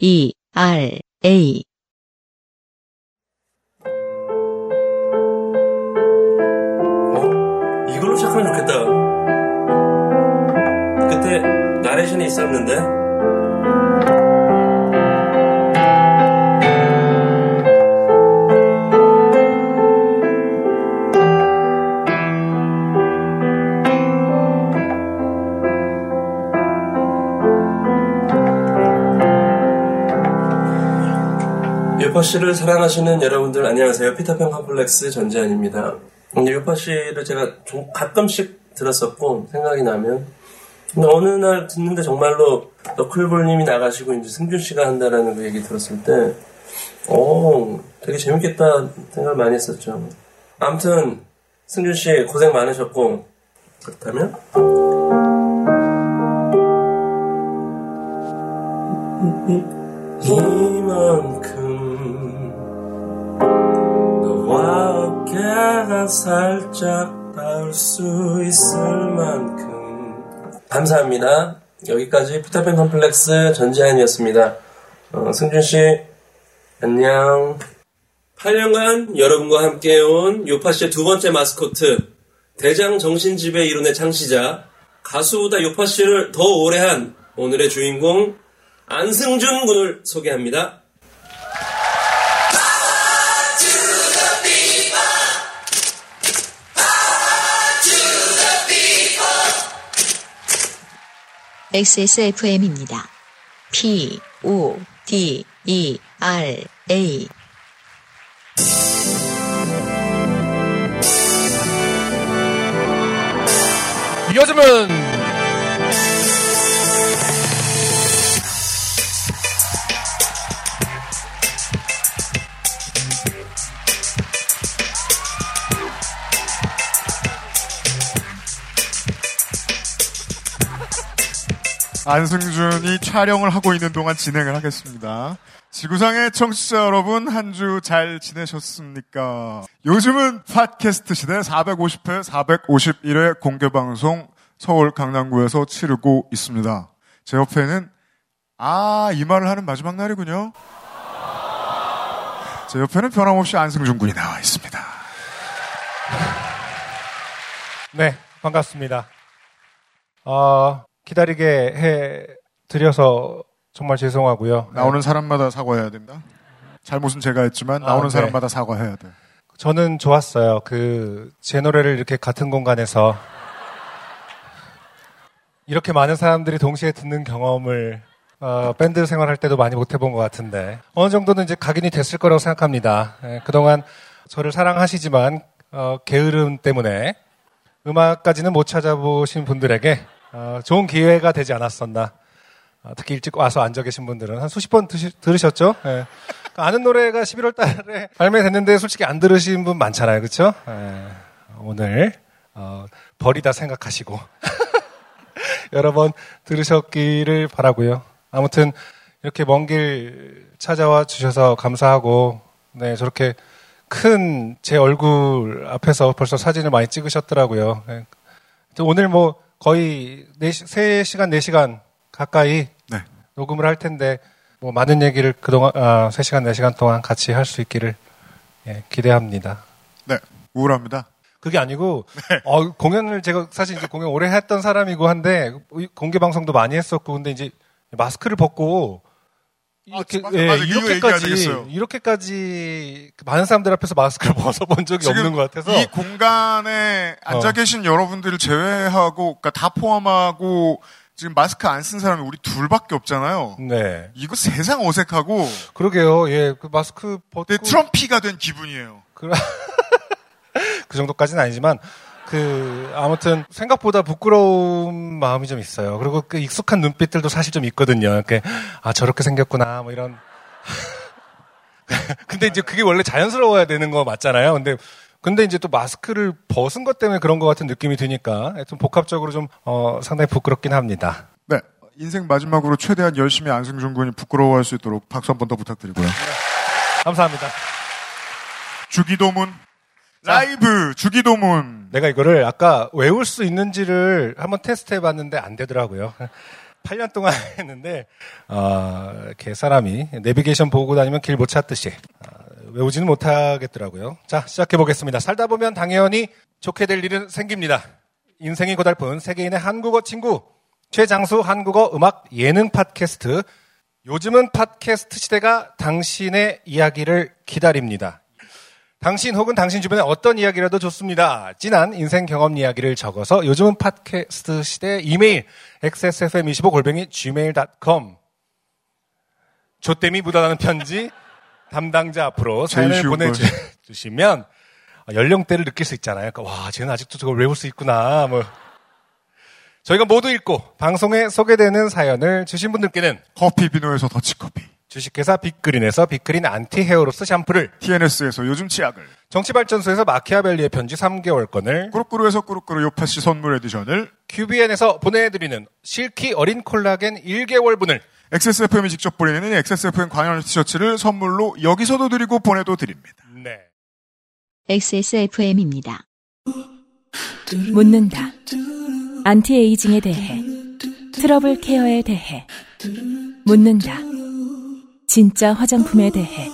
E R A 어? 이걸로 시작하면 좋겠다. 그때 나레이션이 있었는데. 요파 씨를 사랑하시는 여러분들 안녕하세요. 피터팬 컴플렉스 전재현입니다. 요파 씨를 제가 좀 가끔씩 들었었고 생각이 나면 근데 어느 날 듣는데 정말로 너클볼님이 나가시고 이제 승준 씨가 한다라는 그 얘기 들었을 때, 어, 되게 재밌겠다 생각을 많이 했었죠. 아무튼 승준 씨 고생 많으셨고 그렇다면 이만 어깨가 살짝 닿을 수 있을 만큼 감사합니다. 여기까지 피터팬 컴플렉스 전지현이었습니다. 어, 승준 씨 안녕. 8년간 여러분과 함께해온 요파 씨의 두 번째 마스코트 대장 정신지배 이론의 창시자 가수보다 요파 씨를 더 오래 한 오늘의 주인공 안승준 군을 소개합니다. XSFM입니다. P O D E R A 이어지 안승준이 촬영을 하고 있는 동안 진행을 하겠습니다. 지구상의 청취자 여러분, 한 주 잘 지내셨습니까? 요즘은 팟캐스트 시대 450회, 451회 공개방송 서울 강남구에서 치르고 있습니다. 제 옆에는, 아, 이 말을 하는 마지막 날이군요. 제 옆에는 변함없이 안승준 군이 나와 있습니다. 네 반갑습니다. 어, 기다리게 해 드려서 정말 죄송하고요. 나오는 사람마다 사과해야 된다. 잘못은 제가 했지만, 나오는 아, 네. 사람마다 사과해야 돼. 저는 좋았어요. 그 제 노래를 이렇게 같은 공간에서 이렇게 많은 사람들이 동시에 듣는 경험을 어, 밴드 생활할 때도 많이 못 해본 것 같은데 어느 정도는 이제 각인이 됐을 거라고 생각합니다. 예, 그동안 저를 사랑하시지만 어, 게으름 때문에 음악까지는 못 찾아보신 분들에게 어, 좋은 기회가 되지 않았었나. 어, 특히 일찍 와서 앉아 계신 분들은 한 수십 번 드시- 들으셨죠? 예. 그 아는 노래가 11월 달에 발매됐는데 솔직히 안 들으신 분 많잖아요. 그렇죠? 오늘 어, 버리다 생각하시고 여러 번 들으셨기를 바라고요. 아무튼 이렇게 먼 길 찾아와 주셔서 감사하고 네 저렇게 큰 제 얼굴 앞에서 벌써 사진을 많이 찍으셨더라고요. 예. 또 오늘 뭐 거의 4시, 3시간, 4시간 가까이 네. 녹음을 할 텐데 뭐 많은 얘기를 그동안 아, 3시간, 4시간 동안 같이 할 수 있기를 예, 기대합니다. 네. 우울합니다. 그게 아니고 어, 공연을 제가 사실 이제 공연 오래 했던 사람이고 한데 공개 방송도 많이 했었고 근데 이제 마스크를 벗고 이렇게 맞아, 예, 맞아. 이렇게까지. 이렇게까지 그 많은 사람들 앞에서 마스크를 벗어본 적이 없는 것 같아서 이 공간에 앉아 어. 계신 여러분들을 제외하고, 그러니까 다 포함하고, 지금 마스크 안 쓴 사람이 우리 둘밖에 없잖아요. 네 이거 세상 어색하고, 그러게요 예 그 마스크 벗고 내 트럼피가 된 기분이에요. 그, 그 정도까지는 아니지만 그 아무튼 생각보다 부끄러운 마음이 좀 있어요. 그리고 그 익숙한 눈빛들도 사실 좀 있거든요. 이렇게 아 저렇게 생겼구나 뭐 이런. 근데 이제 그게 원래 자연스러워야 되는 거 맞잖아요. 근데 근데 이제 또 마스크를 벗은 것 때문에 그런 것 같은 느낌이 드니까 좀 복합적으로 좀 어, 상당히 부끄럽긴 합니다. 네. 인생 마지막으로 최대한 열심히 안승준 군이 부끄러워할 수 있도록 박수 한 번 더 부탁드리고요. 감사합니다. 주기도문. 라이브 주기도문. 내가 이거를 아까 외울 수 있는지를 한번 테스트 해봤는데 안 되더라고요. 8년 동안 했는데 어, 이렇게 사람이 내비게이션 보고 다니면 길 못 찾듯이 어, 외우지는 못하겠더라고요. 자 시작해 보겠습니다. 살다 보면 당연히 좋게 될 일은 생깁니다. 인생이 고달픈 세계인의 한국어 친구 최장수 한국어 음악 예능 팟캐스트 요즘은 팟캐스트 시대가 당신의 이야기를 기다립니다. 당신 혹은 당신 주변의 어떤 이야기라도 좋습니다. 진한 인생 경험 이야기를 적어서 요즘은 팟캐스트 시대 이메일 xsfm25골뱅이 gmail.com 조땜이 묻어나는 편지 담당자 앞으로 사연을. 보내주시면 연령대를 느낄 수 있잖아요. 그러니까 와, 쟤는 아직도 저걸 외울 수 있구나. 뭐 저희가 모두 읽고 방송에 소개되는 사연을 주신 분들께는 커피 비노에서 더치커피. 주식회사 빅그린에서 빅그린 anti hair loss 샴푸를 TNS에서 요즘 치약을. 정치발전소에서 마키아벨리의 편지 3개월권을 꾸루꾸루에서 꾸루꾸루 요파시 선물 에디션을. QBN에서 보내드리는 실키 어린 콜라겐 1개월분을 XSFM이 직접 보내는 XSFM 관련 티셔츠를 선물로 여기서도 드리고 보내도 드립니다. 네. XSFM입니다. 묻는다. anti-aging에 대해, trouble care에 대해, 묻는다. 진짜 화장품에 대해.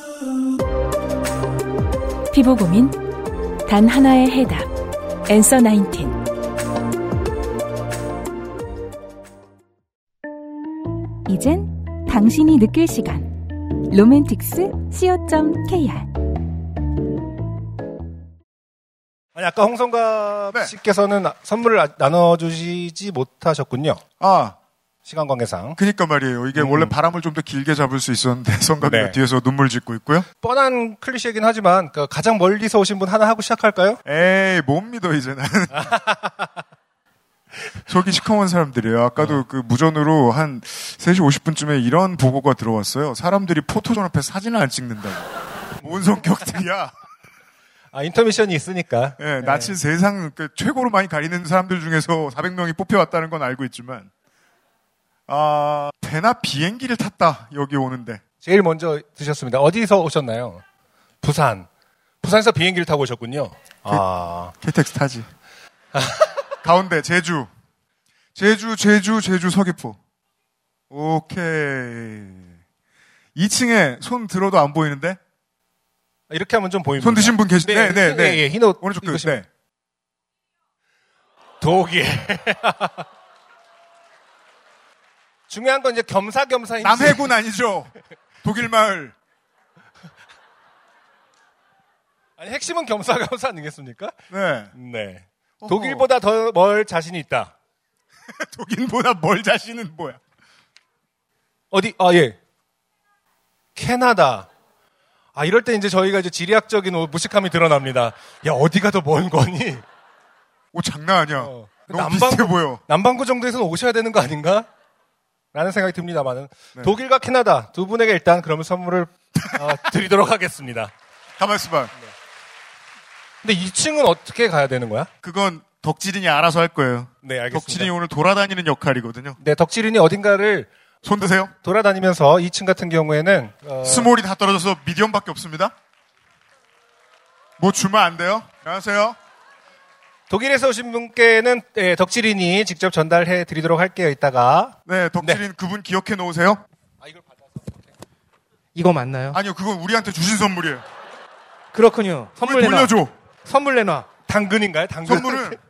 피부 고민? 단 하나의 해답. Answer 19. 이젠 당신이 느낄 시간. 로맨틱스 co.kr 아니 아까 홍성갑 네. 씨께서는 선물을 아- 나눠주시지 못하셨군요. 아, 시간 관계상 그니까 말이에요. 이게 음. 원래 바람을 좀 더 길게 잡을 수 있었는데 성갑이가 네. 뒤에서 눈물 짓고 있고요. 뻔한 클리셰이긴 하지만 그 가장 멀리서 오신 분 하나 하고 시작할까요? 에이, 못 믿어, 이제는. 저기 시커먼 사람들이에요. 아까도 그 무전으로 한 3시 50분쯤에 이런 보고가 들어왔어요. 사람들이 포토존 앞에 사진을 안 찍는다고. 뭔 성격들이야. 아 인터미션이 있으니까. 예, 낯을 세상 그 최고로 많이 가리는 사람들 중에서 400명이 뽑혀왔다는 건 알고 있지만, 아, 배나 비행기를 탔다, 여기 오는데. 제일 먼저 드셨습니다. 어디서 오셨나요? 부산. 부산에서 비행기를 타고 오셨군요. 아 KTX 타지. 가운데, 제주. 제주, 제주, 제주 서귀포. 오케이. 2층에 손 들어도 안 보이는데? 이렇게 하면 좀 보입니다. 손 드신 분 계시, 네, 네, 네. 예, 예, 흰옷 오른쪽 끝, 입으신 네. 독일. 중요한 건 이제 겸사겸사인지. 남해군 아니죠? 독일 마을. 아니 핵심은 겸사겸사 아니겠습니까? 네. 네. 어허. 독일보다 더 멀 자신이 있다. 독일보다 멀 자신은 뭐야? 어디? 아 예. 캐나다. 아 이럴 때 이제 저희가 이제 지리학적인 무식함이 드러납니다. 야 어디가 더 먼 거니? 오, 장난 아니야. 어. 너무 남방- 비슷해 보여. 남반구 정도에서는 오셔야 되는 거 아닌가? 라는 생각이 듭니다만은 네. 독일과 캐나다 두 분에게 일단 그러면 선물을 어, 드리도록 하겠습니다. 가만 있어 봐. 근데 2층은 어떻게 가야 되는 거야? 그건 덕질인이 알아서 할 거예요. 네, 알겠습니다. 덕질인이 오늘 돌아다니는 역할이거든요. 네, 덕질인이 어딘가를 손 드세요. 돌아다니면서 2층 같은 경우에는 어, 스몰이 다 떨어져서 미디엄밖에 없습니다. 뭐 주면 안 돼요? 안녕하세요. 독일에서 오신 분께는 예, 덕질인이 직접 전달해 드리도록 할게요. 이따가 네, 덕질인 그분 기억해 놓으세요. 이거 맞나요? 아니요, 그건 우리한테 주신 선물이에요. 그렇군요. 선물 왜 내놔. 돌려줘. 선물 내놔. 당근인가요? 당근. 선물은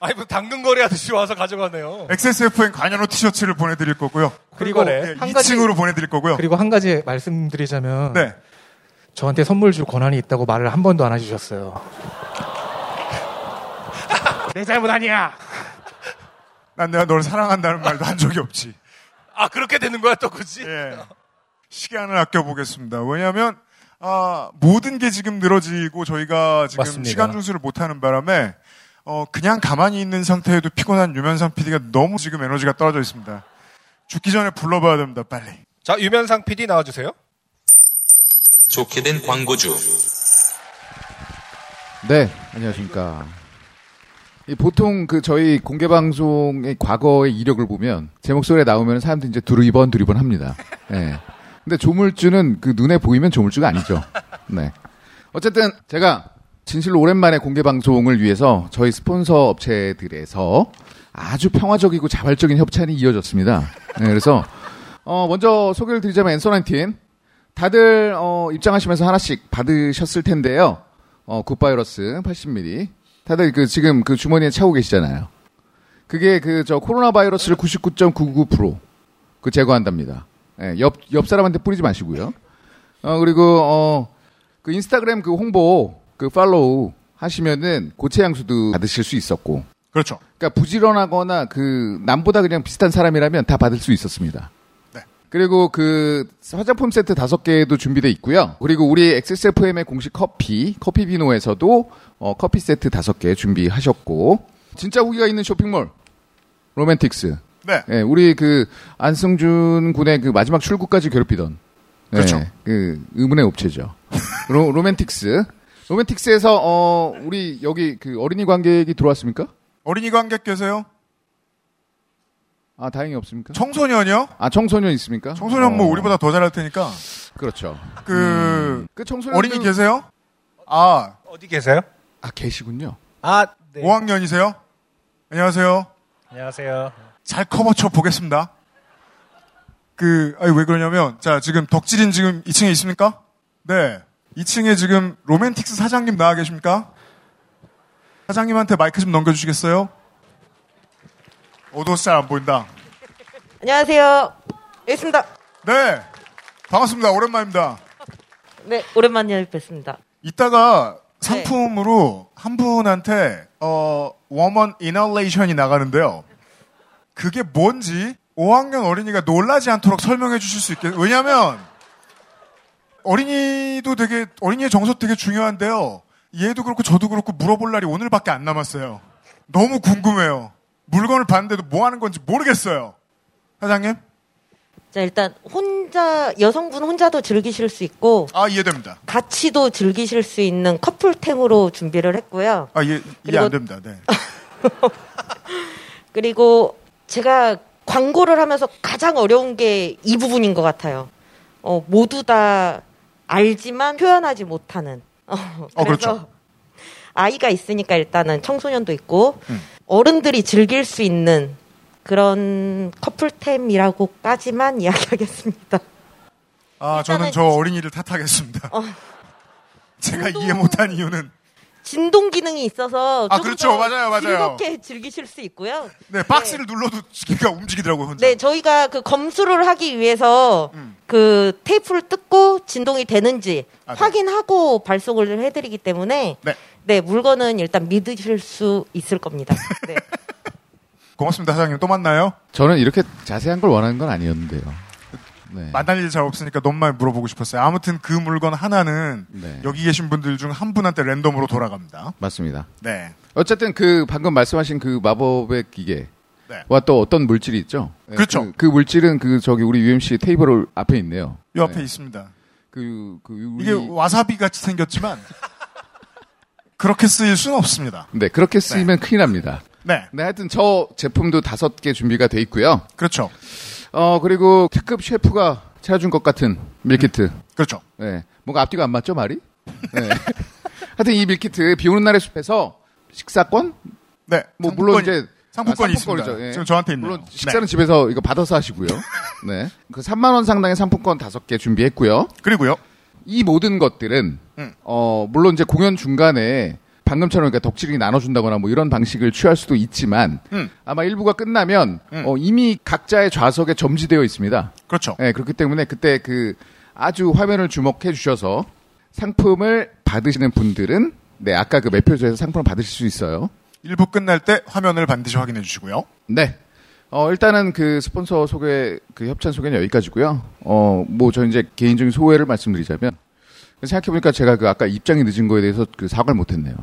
아니 뭐 당근 거래 하듯이 와서 가져가네요. XSFN 관여로 티셔츠를 보내드릴 거고요. 그리고. 네, 한 가지 2층으로 보내드릴 거고요. 그리고 한 가지 말씀드리자면 네. 저한테 선물 줄 권한이 있다고 말을 한 번도 안 해주셨어요. 내 잘못 아니야. 난 내가 너를 사랑한다는 말도 한 적이 없지. 아 그렇게 되는 거야 또 굳이? 예. 시간을 아껴보겠습니다. 왜냐하면 아, 모든 게 지금 늘어지고 저희가 지금 맞습니다. 시간 준수를 못하는 바람에 어, 그냥 가만히 있는 상태에도 피곤한 유면상 PD가 너무 지금 에너지가 떨어져 있습니다. 죽기 전에 불러봐야 됩니다. 빨리. 자 유면상 PD 나와주세요. 좋게 된 광고주. 네, 안녕하십니까. 이 보통 그 저희 공개 방송의 과거의 이력을 보면 제 목소리에 나오면 사람들이 이제 두리번 두리번 합니다. 예. 근데 조물주는 그 눈에 보이면 조물주가 아니죠. 네. 어쨌든 제가 진실로 오랜만에 공개 방송을 위해서 저희 스폰서 업체들에서 아주 평화적이고 자발적인 협찬이 이어졌습니다. 네, 그래서 어, 먼저 소개를 드리자면 엔서 19 다들 어, 입장하시면서 하나씩 받으셨을 텐데요. 어, 굿바이러스 80ml. 다들 그 지금 그 주머니에 차고 계시잖아요. 그게 그 저 코로나 바이러스를 99.99%그 제거한답니다. 예, 옆, 옆 사람한테 뿌리지 마시고요. 어, 그리고 어, 그 인스타그램 그 홍보 그 팔로우 하시면은 고체 향수도 받으실 수 있었고. 그렇죠. 그러니까 부지런하거나 그 남보다 그냥 비슷한 사람이라면 다 받을 수 있었습니다. 네. 그리고 그 화장품 세트 다섯 개도 준비돼 있고요. 그리고 우리 XSFM의 공식 커피 커피 비노에서도 어, 커피 세트 다섯 개 준비하셨고 진짜 후기가 있는 쇼핑몰 로맨틱스. 네. 예, 우리 그 안승준 군의 그 마지막 출구까지 괴롭히던 예, 그렇죠. 그 의문의 업체죠. 로, 로맨틱스. 로맨틱스에서 어 우리 여기 그 어린이 관객이 들어왔습니까? 어린이 관객 계세요? 아 다행히 없습니까? 청소년이요? 아 청소년 있습니까? 청소년 뭐 어, 우리보다 더 잘할 테니까. 그렇죠. 그그 청소년 어린이 계세요? 아, 어디 계세요? 아 계시군요. 아, 네. 5학년이세요? 안녕하세요. 안녕하세요. 잘 커버쳐 보겠습니다. 그, 아니, 왜 그러냐면, 자, 지금 덕질인 지금 2층에 있습니까? 네. 2층에 지금 로맨틱스 사장님 나와 계십니까? 사장님한테 마이크 좀 넘겨주시겠어요? 오도 잘안 보인다. 안녕하세요. 여기 있습니다. 네. 반갑습니다. 오랜만입니다. 네, 오랜만에 뵙습니다. 이따가 네. 상품으로 한 분한테 어 woman inhalation이 나가는데요. 그게 뭔지 5학년 어린이가 놀라지 않도록 설명해 주실 수 있게 왜냐하면 어린이도 되게 어린이의 정서 되게 중요한데요. 얘도 그렇고 저도 그렇고 물어볼 날이 오늘밖에 안 남았어요. 너무 궁금해요. 물건을 봤는데도 뭐 하는 건지 모르겠어요. 사장님? 자, 일단 혼자 여성분 혼자도 즐기실 수 있고 아 이해됩니다. 같이도 즐기실 수 있는 커플템으로 준비를 했고요. 아 이해, 이해 그리고- 안 됩니다. 네. 그리고 제가 광고를 하면서 가장 어려운 게 이 부분인 것 같아요. 어, 모두 다 알지만 표현하지 못하는. 어, 어, 그래서 그렇죠. 아이가 있으니까 일단은 청소년도 있고 음. 어른들이 즐길 수 있는 그런 커플템이라고까지만 이야기하겠습니다. 아, 저는 저 어린이를 탓하겠습니다. 어. 제가 운동- 이해 못한 이유는 진동 기능이 있어서 아, 그렇죠. 더 맞아요, 맞아요. 즐겁게 즐기실 수 있고요. 네 박스를 눌러도 기가 움직이더라고요. 혼자. 네, 저희가 그 검수를 하기 위해서 음. 그 테이프를 뜯고 진동이 되는지 아, 네. 확인하고 발송을 해드리기 때문에 네. 네, 물건은 일단 믿으실 수 있을 겁니다. 네. 고맙습니다, 사장님. 또 만나요. 저는 이렇게 자세한 걸 원하는 건 아니었는데요. 네. 만날 일 잘 없으니까 너무 많이 물어보고 싶었어요. 아무튼 그 물건 하나는 네. 여기 계신 분들 중 한 분한테 랜덤으로 돌아갑니다. 맞습니다. 네. 어쨌든 그 방금 말씀하신 그 마법의 기계와 네. 또 어떤 물질이 있죠? 네, 그렇죠. 그, 그 물질은 그 저기 우리 UMC 테이블 앞에 있네요. 이 앞에 네. 있습니다. 그, 그 우리 이게 와사비 같이 생겼지만 그렇게 쓰일 수는 없습니다. 네 그렇게 쓰이면 큰일 납니다. 네. 네 하여튼 저 제품도 다섯 개 준비가 돼 있고요. 그렇죠. 어 그리고 특급 셰프가 차려준 것 같은 밀키트. 그렇죠. 네 뭔가 앞뒤가 안 맞죠 말이? 네. 하여튼 이 밀키트 비 오는 날의 숲에서 식사권? 네. 뭐 물론 상품권이- 이제 상품권이 아, 있습니다. 예. 지금 저한테 있네요. 물론 식사는 집에서 이거 받아서 하시고요. 네. 그 3만 원 상당의 상품권 다섯 개 준비했고요. 그리고요. 이 모든 것들은 음. 어 물론 이제 공연 중간에 방금처럼 그러니까 덕질이 나눠준다거나 뭐 이런 방식을 취할 수도 있지만 음. 아마 일부가 끝나면 음. 어, 이미 각자의 좌석에 점지되어 있습니다. 그렇죠. 네, 그렇기 때문에 그때 그 아주 화면을 주목해 주셔서 상품을 받으시는 분들은 네 아까 그 매표소에서 상품을 받으실 수 있어요. 일부 끝날 때 화면을 반드시 확인해 주시고요. 네. 어, 일단은 그 스폰서 소개, 그 협찬 소개는 여기까지고요 어, 뭐, 저 이제 개인적인 소회를 말씀드리자면, 생각해보니까 제가 그 아까 입장이 늦은 거에 대해서 그 사과를 못했네요.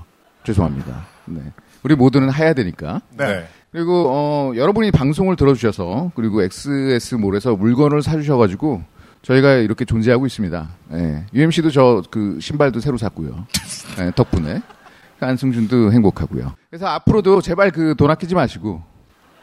죄송합니다. 네. 우리 모두는 해야 되니까. 네. 그리고, 어, 여러분이 방송을 들어주셔서, 그리고 XS몰에서 물건을 사주셔가지고, 저희가 이렇게 존재하고 있습니다. 예. UMC도 저 그 신발도 새로 샀고요. 예, 덕분에. 안승준도 행복하고요. 그래서 앞으로도 제발 그 돈 아끼지 마시고,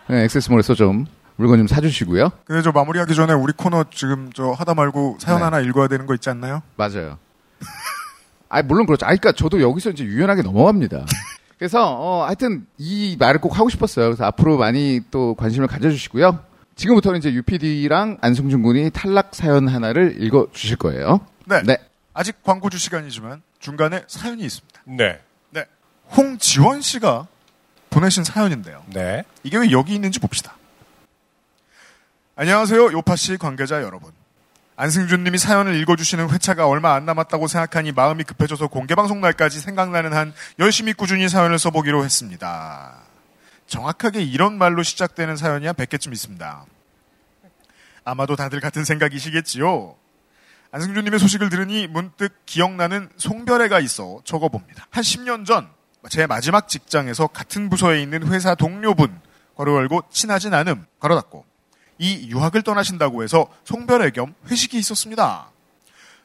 네, 액세스몰에서 좀 물건 좀 사주시고요. 근데 저 마무리하기 전에 우리 코너 지금 저 하다 말고 사연 네. 하나 읽어야 되는 거 있지 않나요? 맞아요. 아 물론 그렇죠. 아, 그러니까 저도 여기서 이제 유연하게 넘어갑니다. 그래서 어, 하여튼 이 말을 꼭 하고 싶었어요. 그래서 앞으로 많이 또 관심을 가져주시고요. 지금부터는 이제 UPD랑 안승준 군이 탈락 사연 하나를 읽어 주실 거예요. 네. 네. 아직 광고 주 시간이지만 중간에 사연이 있습니다. 네. 네. 홍지원 씨가 보내신 사연인데요. 네. 이게 왜 여기 있는지 봅시다. 안녕하세요. 요파씨 관계자 여러분. 안승준 님이 사연을 읽어주시는 회차가 얼마 안 남았다고 생각하니 마음이 급해져서 공개방송 날까지 생각나는 한 열심히 꾸준히 사연을 써보기로 했습니다. 정확하게 이런 말로 시작되는 사연이 한 100개쯤 있습니다. 아마도 다들 같은 생각이시겠지요? 안승준 님의 소식을 들으니 문득 기억나는 송별회가 있어 적어봅니다. 한 10년 전 제 마지막 직장에서 같은 부서에 있는 회사 동료분 괄호 열고 친하진 않음 괄호 닫고 이 유학을 떠나신다고 해서 송별회 겸 회식이 있었습니다.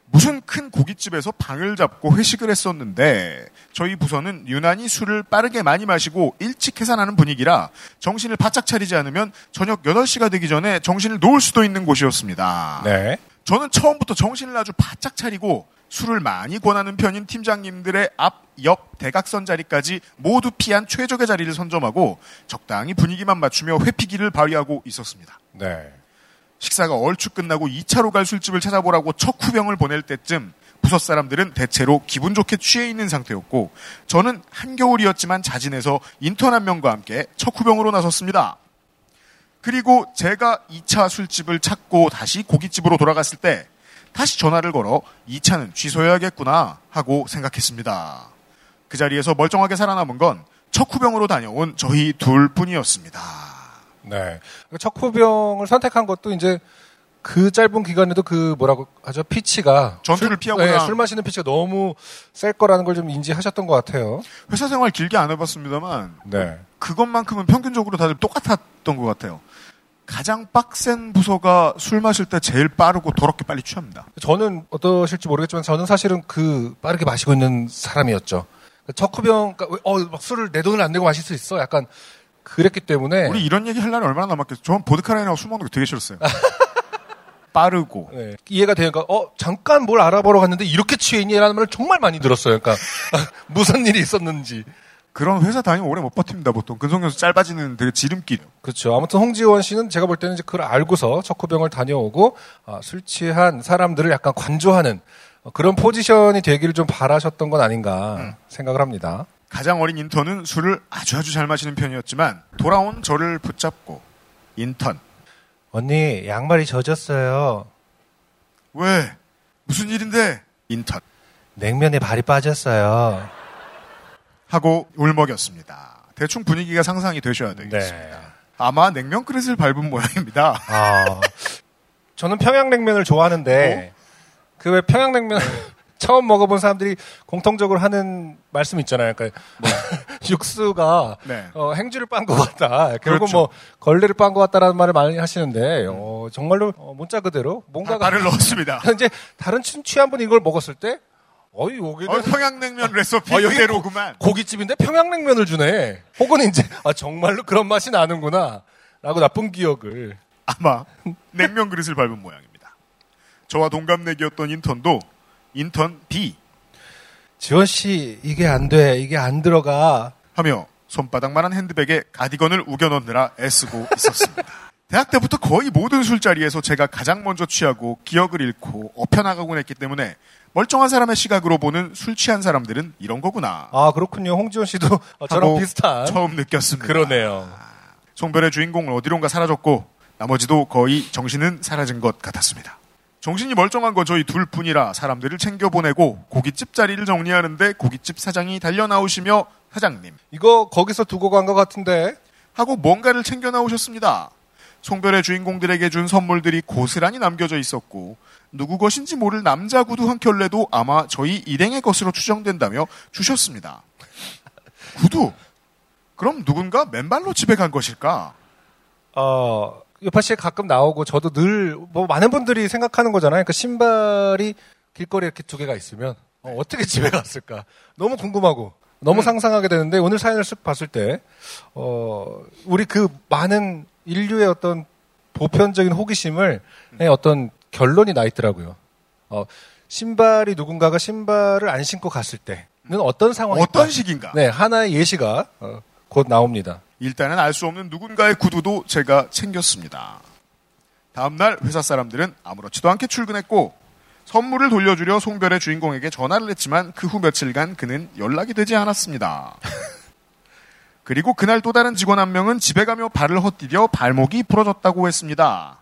무슨 큰 고깃집에서 방을 잡고 회식을 했었는데 저희 부서는 유난히 술을 빠르게 많이 마시고 일찍 해산하는 분위기라 정신을 바짝 차리지 않으면 저녁 8시가 되기 전에 정신을 놓을 수도 있는 곳이었습니다. 네. 저는 처음부터 정신을 아주 바짝 차리고 술을 많이 권하는 편인 팀장님들의 앞, 옆, 대각선 자리까지 모두 피한 최적의 자리를 선점하고 적당히 분위기만 맞추며 회피기를 발휘하고 있었습니다. 네. 식사가 얼추 끝나고 2차로 갈 술집을 찾아보라고 첫 후병을 보낼 때쯤 부서 사람들은 대체로 기분 좋게 취해 있는 상태였고 저는 한겨울이었지만 자진해서 인턴 한 명과 함께 첫 후병으로 나섰습니다. 그리고 제가 2차 술집을 찾고 다시 고깃집으로 돌아갔을 때 다시 전화를 걸어 2차는 취소해야겠구나 하고 생각했습니다. 그 자리에서 멀쩡하게 살아남은 건첫 후병으로 다녀온 저희 둘 뿐이었습니다. 네. 첫 후병을 선택한 것도 이제 그 짧은 기간에도 그 뭐라고 하죠? 피치가 전투를 술, 피하고자- 네, 술 마시는 피치가 너무 셀 거라는 걸 좀 인지하셨던 것 같아요. 회사 생활 길게 안 해봤습니다만 네. 그것만큼은 평균적으로 다들 똑같았던 것 같아요. 가장 빡센 부서가 술 마실 때 제일 빠르고 더럽게 빨리 취합니다. 저는 어떠실지 모르겠지만 저는 사실은 그 빠르게 마시고 있는 사람이었죠. 첫 후병, 그러니까 왜, 어, 막 술을 내 돈을 안 내고 마실 수 있어? 약간 그랬기 때문에. 우리 이런 얘기 할 날이 얼마나 남았겠어. 저는 보드카라인하고 술 먹는 거 되게 싫었어요. 빠르고. 네, 이해가 되니까 어 잠깐 뭘 알아보러 갔는데 이렇게 취해 있니 라는 말을 정말 많이 들었어요. 그러니까 무슨 일이 있었는지. 그런 회사 다니면 오래 못 버팁니다, 보통. 근속연수 짧아지는 되게 지름길. 그렇죠. 아무튼 홍지원 씨는 제가 볼 때는 이제 그걸 알고서 척후병을 다녀오고 아, 술 취한 사람들을 약간 관조하는 어, 그런 포지션이 되기를 좀 바라셨던 건 아닌가 생각을 합니다. 가장 어린 인턴은 술을 아주 아주 잘 마시는 편이었지만 돌아온 저를 붙잡고 인턴 언니 양말이 젖었어요. 왜 무슨 일인데 인턴 냉면에 발이 빠졌어요. 하고 울먹였습니다. 대충 분위기가 상상이 되셔야 되겠습니다. 네. 아마 냉면 그릇을 밟은 모양입니다. 아 저는 평양냉면을 좋아하는데 그 왜 평양냉면 처음 먹어본 사람들이 공통적으로 하는 말씀 있잖아요. 그러니까 육수가 네. 어, 행주를 빤 것 같다. 결국 그렇죠. 뭐 걸레를 빤 것 같다라는 말을 많이 하시는데 어, 정말로 어, 문자 그대로 뭔가가 발을 넣었습니다. 이제 다른 친 취한 분이 이걸 먹었을 때 어이 여기는 어, 평양냉면 레시피 어, 여기 그대로구만. 고깃집인데 평양냉면을 주네. 혹은 이제 아 정말로 그런 맛이 나는구나라고 나쁜 기억을 아마 냉면 그릇을 밟은 모양입니다. 저와 동갑내기였던 인턴도 인턴 B 지원 씨 이게 안 돼. 이게 안 들어가. 하며 손바닥만한 핸드백에 가디건을 우겨 넣느라 애쓰고 있었습니다. 대학 때부터 거의 모든 술자리에서 제가 가장 먼저 취하고 기억을 잃고 엎혀나가곤 했기 때문에 멀쩡한 사람의 시각으로 보는 술 취한 사람들은 이런 거구나. 아 그렇군요. 홍지원 씨도 어, 저랑 비슷한 처음 느꼈습니다. 그러네요. 송별의 주인공은 어디론가 사라졌고 나머지도 거의 정신은 사라진 것 같았습니다. 정신이 멀쩡한 건 저희 둘 뿐이라 사람들을 챙겨보내고 고깃집 자리를 정리하는데 고깃집 사장이 달려 나오시며 사장님 이거 거기서 두고 간 것 같은데 하고 뭔가를 챙겨 나오셨습니다. 송별의 주인공들에게 준 선물들이 고스란히 남겨져 있었고 누구 것인지 모를 남자 구두 한 켤레도 아마 저희 일행의 것으로 추정된다며 주셨습니다. 구두? 그럼 누군가 맨발로 집에 간 것일까? 어 요파 씨 가끔 나오고 저도 늘 뭐 많은 분들이 생각하는 거잖아요. 그러니까 신발이 길거리에 이렇게 두 개가 있으면 어, 떻게 집에 갔을까 너무 궁금하고 너무 상상하게 되는데 오늘 사연을 쓱 봤을 때 어, 우리 그 많은 인류의 어떤 보편적인 호기심을 의 어떤 결론이 나 있더라고요. 어, 신발이 누군가가 신발을 안 신고 갔을 때 어떤 상황일까? 어떤 식인가? 네, 하나의 예시가 어, 곧 나옵니다. 일단은 알 수 없는 누군가의 구두도 제가 챙겼습니다. 다음날 회사 사람들은 아무렇지도 않게 출근했고 선물을 돌려주려 송별의 주인공에게 전화를 했지만 그 후 며칠간 그는 연락이 되지 않았습니다. 그리고 그날 또 다른 직원 한 명은 집에 가며 발을 헛디뎌 발목이 부러졌다고 했습니다.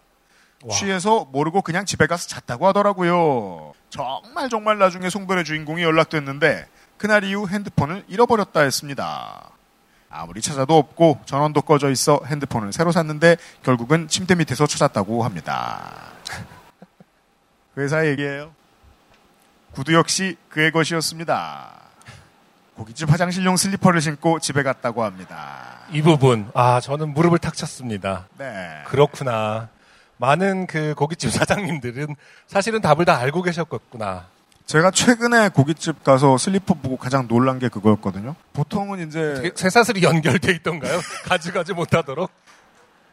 취해서 모르고 그냥 집에 가서 잤다고 하더라고요. 정말 정말 나중에 송별의 주인공이 연락됐는데 그날 이후 핸드폰을 잃어버렸다 했습니다. 아무리 찾아도 없고 전원도 꺼져 있어 핸드폰을 새로 샀는데 결국은 침대 밑에서 찾았다고 합니다. 그 회사 얘기예요. 구두 역시 그의 것이었습니다. 고깃집 화장실용 슬리퍼를 신고 집에 갔다고 합니다. 이 부분, 아, 저는 무릎을 탁 쳤습니다. 네. 그렇구나. 많은 그 고깃집 사장님들은 사실은 답을 다 알고 계셨겠구나. 제가 최근에 고깃집 가서 슬리퍼 보고 가장 놀란 게 그거였거든요. 보통은 이제 되게 쇠사슬이 연결돼 있던가요? 가져가지 못하도록?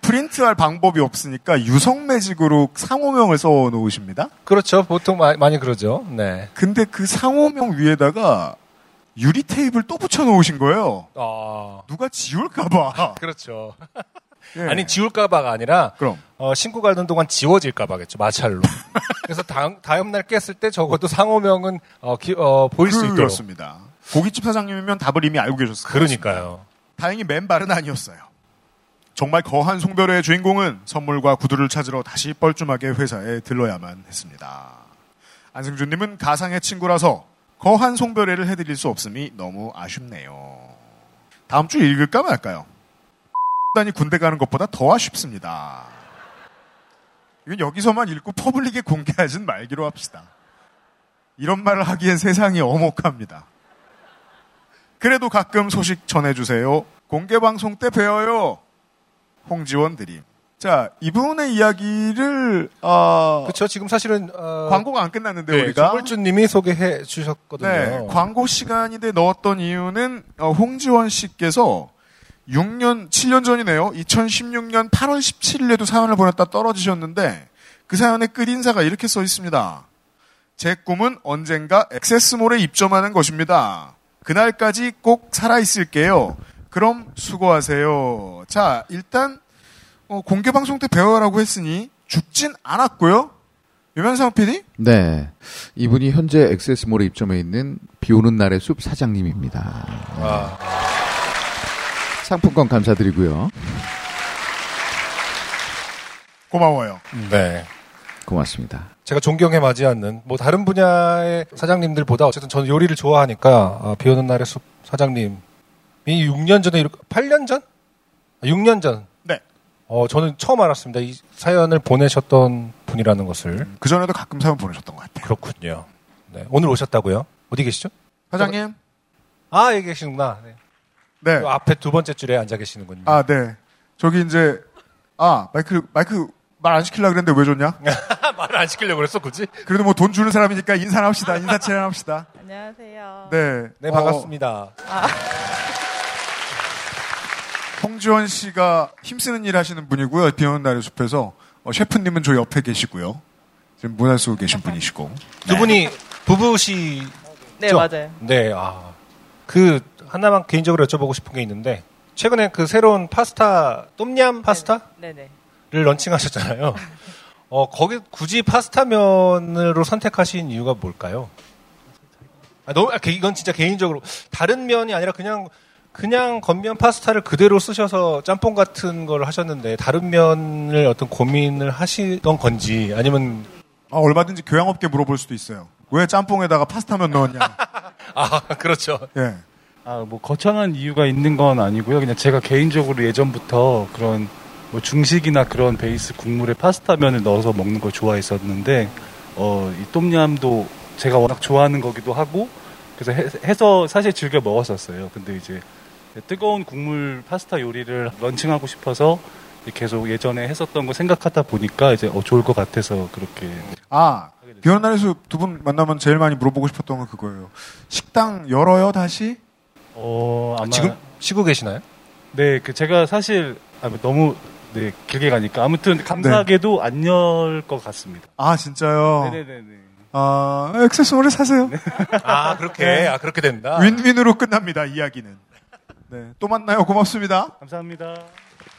프린트할 방법이 없으니까 유성 매직으로 상호명을 써 놓으십니다. 그렇죠. 보통 마- 많이 그러죠. 네. 근데 그 상호명 위에다가 유리 테이프를 또 붙여 놓으신 거예요. 아, 누가 지울까봐. 그렇죠. 예. 아니, 지울까봐가 아니라, 그럼 어, 신고 가는 동안 지워질까봐겠죠. 마찰로. 그래서 다음, 다음 날 깼을 때 적어도 상호명은, 어, 기- 어, 보일 수 있도록. 그렇습니다. 고깃집 사장님이면 답을 이미 알고 계셨어요. 그러니까요. 다행히 맨발은 아니었어요. 정말 거한 송별회의 주인공은 선물과 구두를 찾으러 다시 뻘쭘하게 회사에 들러야만 했습니다. 안승준님은 가상의 친구라서 거한 송별회를 해드릴 수 없음이 너무 아쉽네요. 다음 주 읽을까 말까요? 단이 군대 가는 것보다 더 아쉽습니다. 이건 여기서만 읽고 퍼블릭에 공개하진 말기로 합시다. 이런 말을 하기엔 세상이 어목합니다. 그래도 가끔 소식 전해주세요. 공개 방송 때 뵈어요. 홍지원 드림. 자, 이분의 이야기를 어, 그렇죠. 지금 사실은, 어, 광고가 안 끝났는데 네, 우리가 정물주님이 소개해 주셨거든요. 네, 광고 시간인데 넣었던 이유는 어, 홍지원 씨께서 6년, 7년 전이네요. 2016년 8월 17일에도 사연을 보냈다 떨어지셨는데 그 사연에 끝인사가 이렇게 써 있습니다. 제 꿈은 언젠가 액세스몰에 입점하는 것입니다. 그날까지 꼭 살아 있을게요. 그럼 수고하세요. 자, 일단 어, 공개 방송 때 배워라고 했으니 죽진 않았고요. 유면상 PD? 네. 이분이 현재 엑세스몰에 입점해 있는 비 오는 날의 숲 사장님입니다. 아, 상품권 감사드리고요. 고마워요. 네. 고맙습니다. 제가 존경에 맞지 않는 뭐 다른 분야의 사장님들보다 어쨌든 저는 요리를 좋아하니까 아, 비 오는 날의 숲 사장님이 6년 전에 이렇게 8년 전? 아, 6년 전. 네. 어 저는 처음 알았습니다. 이 사연을 보내셨던 분이라는 것을 그 전에도 가끔 사연 보내셨던 것 같아요. 그렇군요. 네. 오늘 오셨다고요? 어디 계시죠? 사장님? 아 여기 계시는구나. 네. 네. 그 앞에 두 번째 줄에 앉아 계시는군요. 아, 네. 저기 이제 아 마이크 마이크 말 안 시키려 그랬는데 왜 줬냐? 말을 안 시키려고 그랬어 굳이? 그래도 뭐 돈 주는 사람이니까 인사 합시다. 인사 치레 합시다. 안녕하세요. 네. 네 어, 반갑습니다. 홍지원 씨가 힘쓰는 일 하시는 분이고요. 비 오는 날의 숲에서 어, 셰프님은 저 옆에 계시고요. 지금 문화 쓰고 계신 분이시고. 두 분이 부부시 네, 맞아요. 네, 아. 그, 하나만 개인적으로 여쭤보고 싶은 게 있는데, 최근에 그 새로운 파스타, 똠얌 파스타를 네네. 런칭하셨잖아요. 어, 거기 굳이 파스타면으로 선택하신 이유가 뭘까요? 아, 너무, 아, 개- 이건 진짜 개인적으로. 다른 면이 아니라 그냥, 그냥 겉면 파스타를 그대로 쓰셔서 짬뽕 같은 걸 하셨는데, 다른 면을 어떤 고민을 하시던 건지, 아니면, 아, 얼마든지 교양업계 물어볼 수도 있어요. 왜 짬뽕에다가 파스타면 넣었냐? 아, 그렇죠. 예. 아, 뭐 거창한 이유가 있는 건 아니고요. 그냥 제가 개인적으로 예전부터 그런 뭐 중식이나 그런 베이스 국물에 파스타면을 넣어서 먹는 걸 좋아했었는데 어, 이 똠얌도 제가 워낙 좋아하는 거기도 하고 그래서 해, 해서 사실 즐겨 먹었었어요. 근데 이제 뜨거운 국물 파스타 요리를 런칭하고 싶어서 계속 예전에 했었던 거 생각하다 보니까 이제 어, 좋을 것 같아서 그렇게 아, 비 오는 날에서 두 분 만나면 제일 많이 물어보고 싶었던 건 그거예요. 식당 열어요, 다시? 어, 아마 지금 쉬고 계시나요? 네, 그 제가 사실 아, 너무 네, 길게 가니까 아무튼 감사하게도 안열 것 같습니다. 아, 진짜요? 네네네. 어, 액세스몰을 사세요. 아, 그렇게, 네. 아, 그렇게 된다. 윈윈으로 끝납니다, 이야기는. 네. 또 만나요. 고맙습니다. 감사합니다.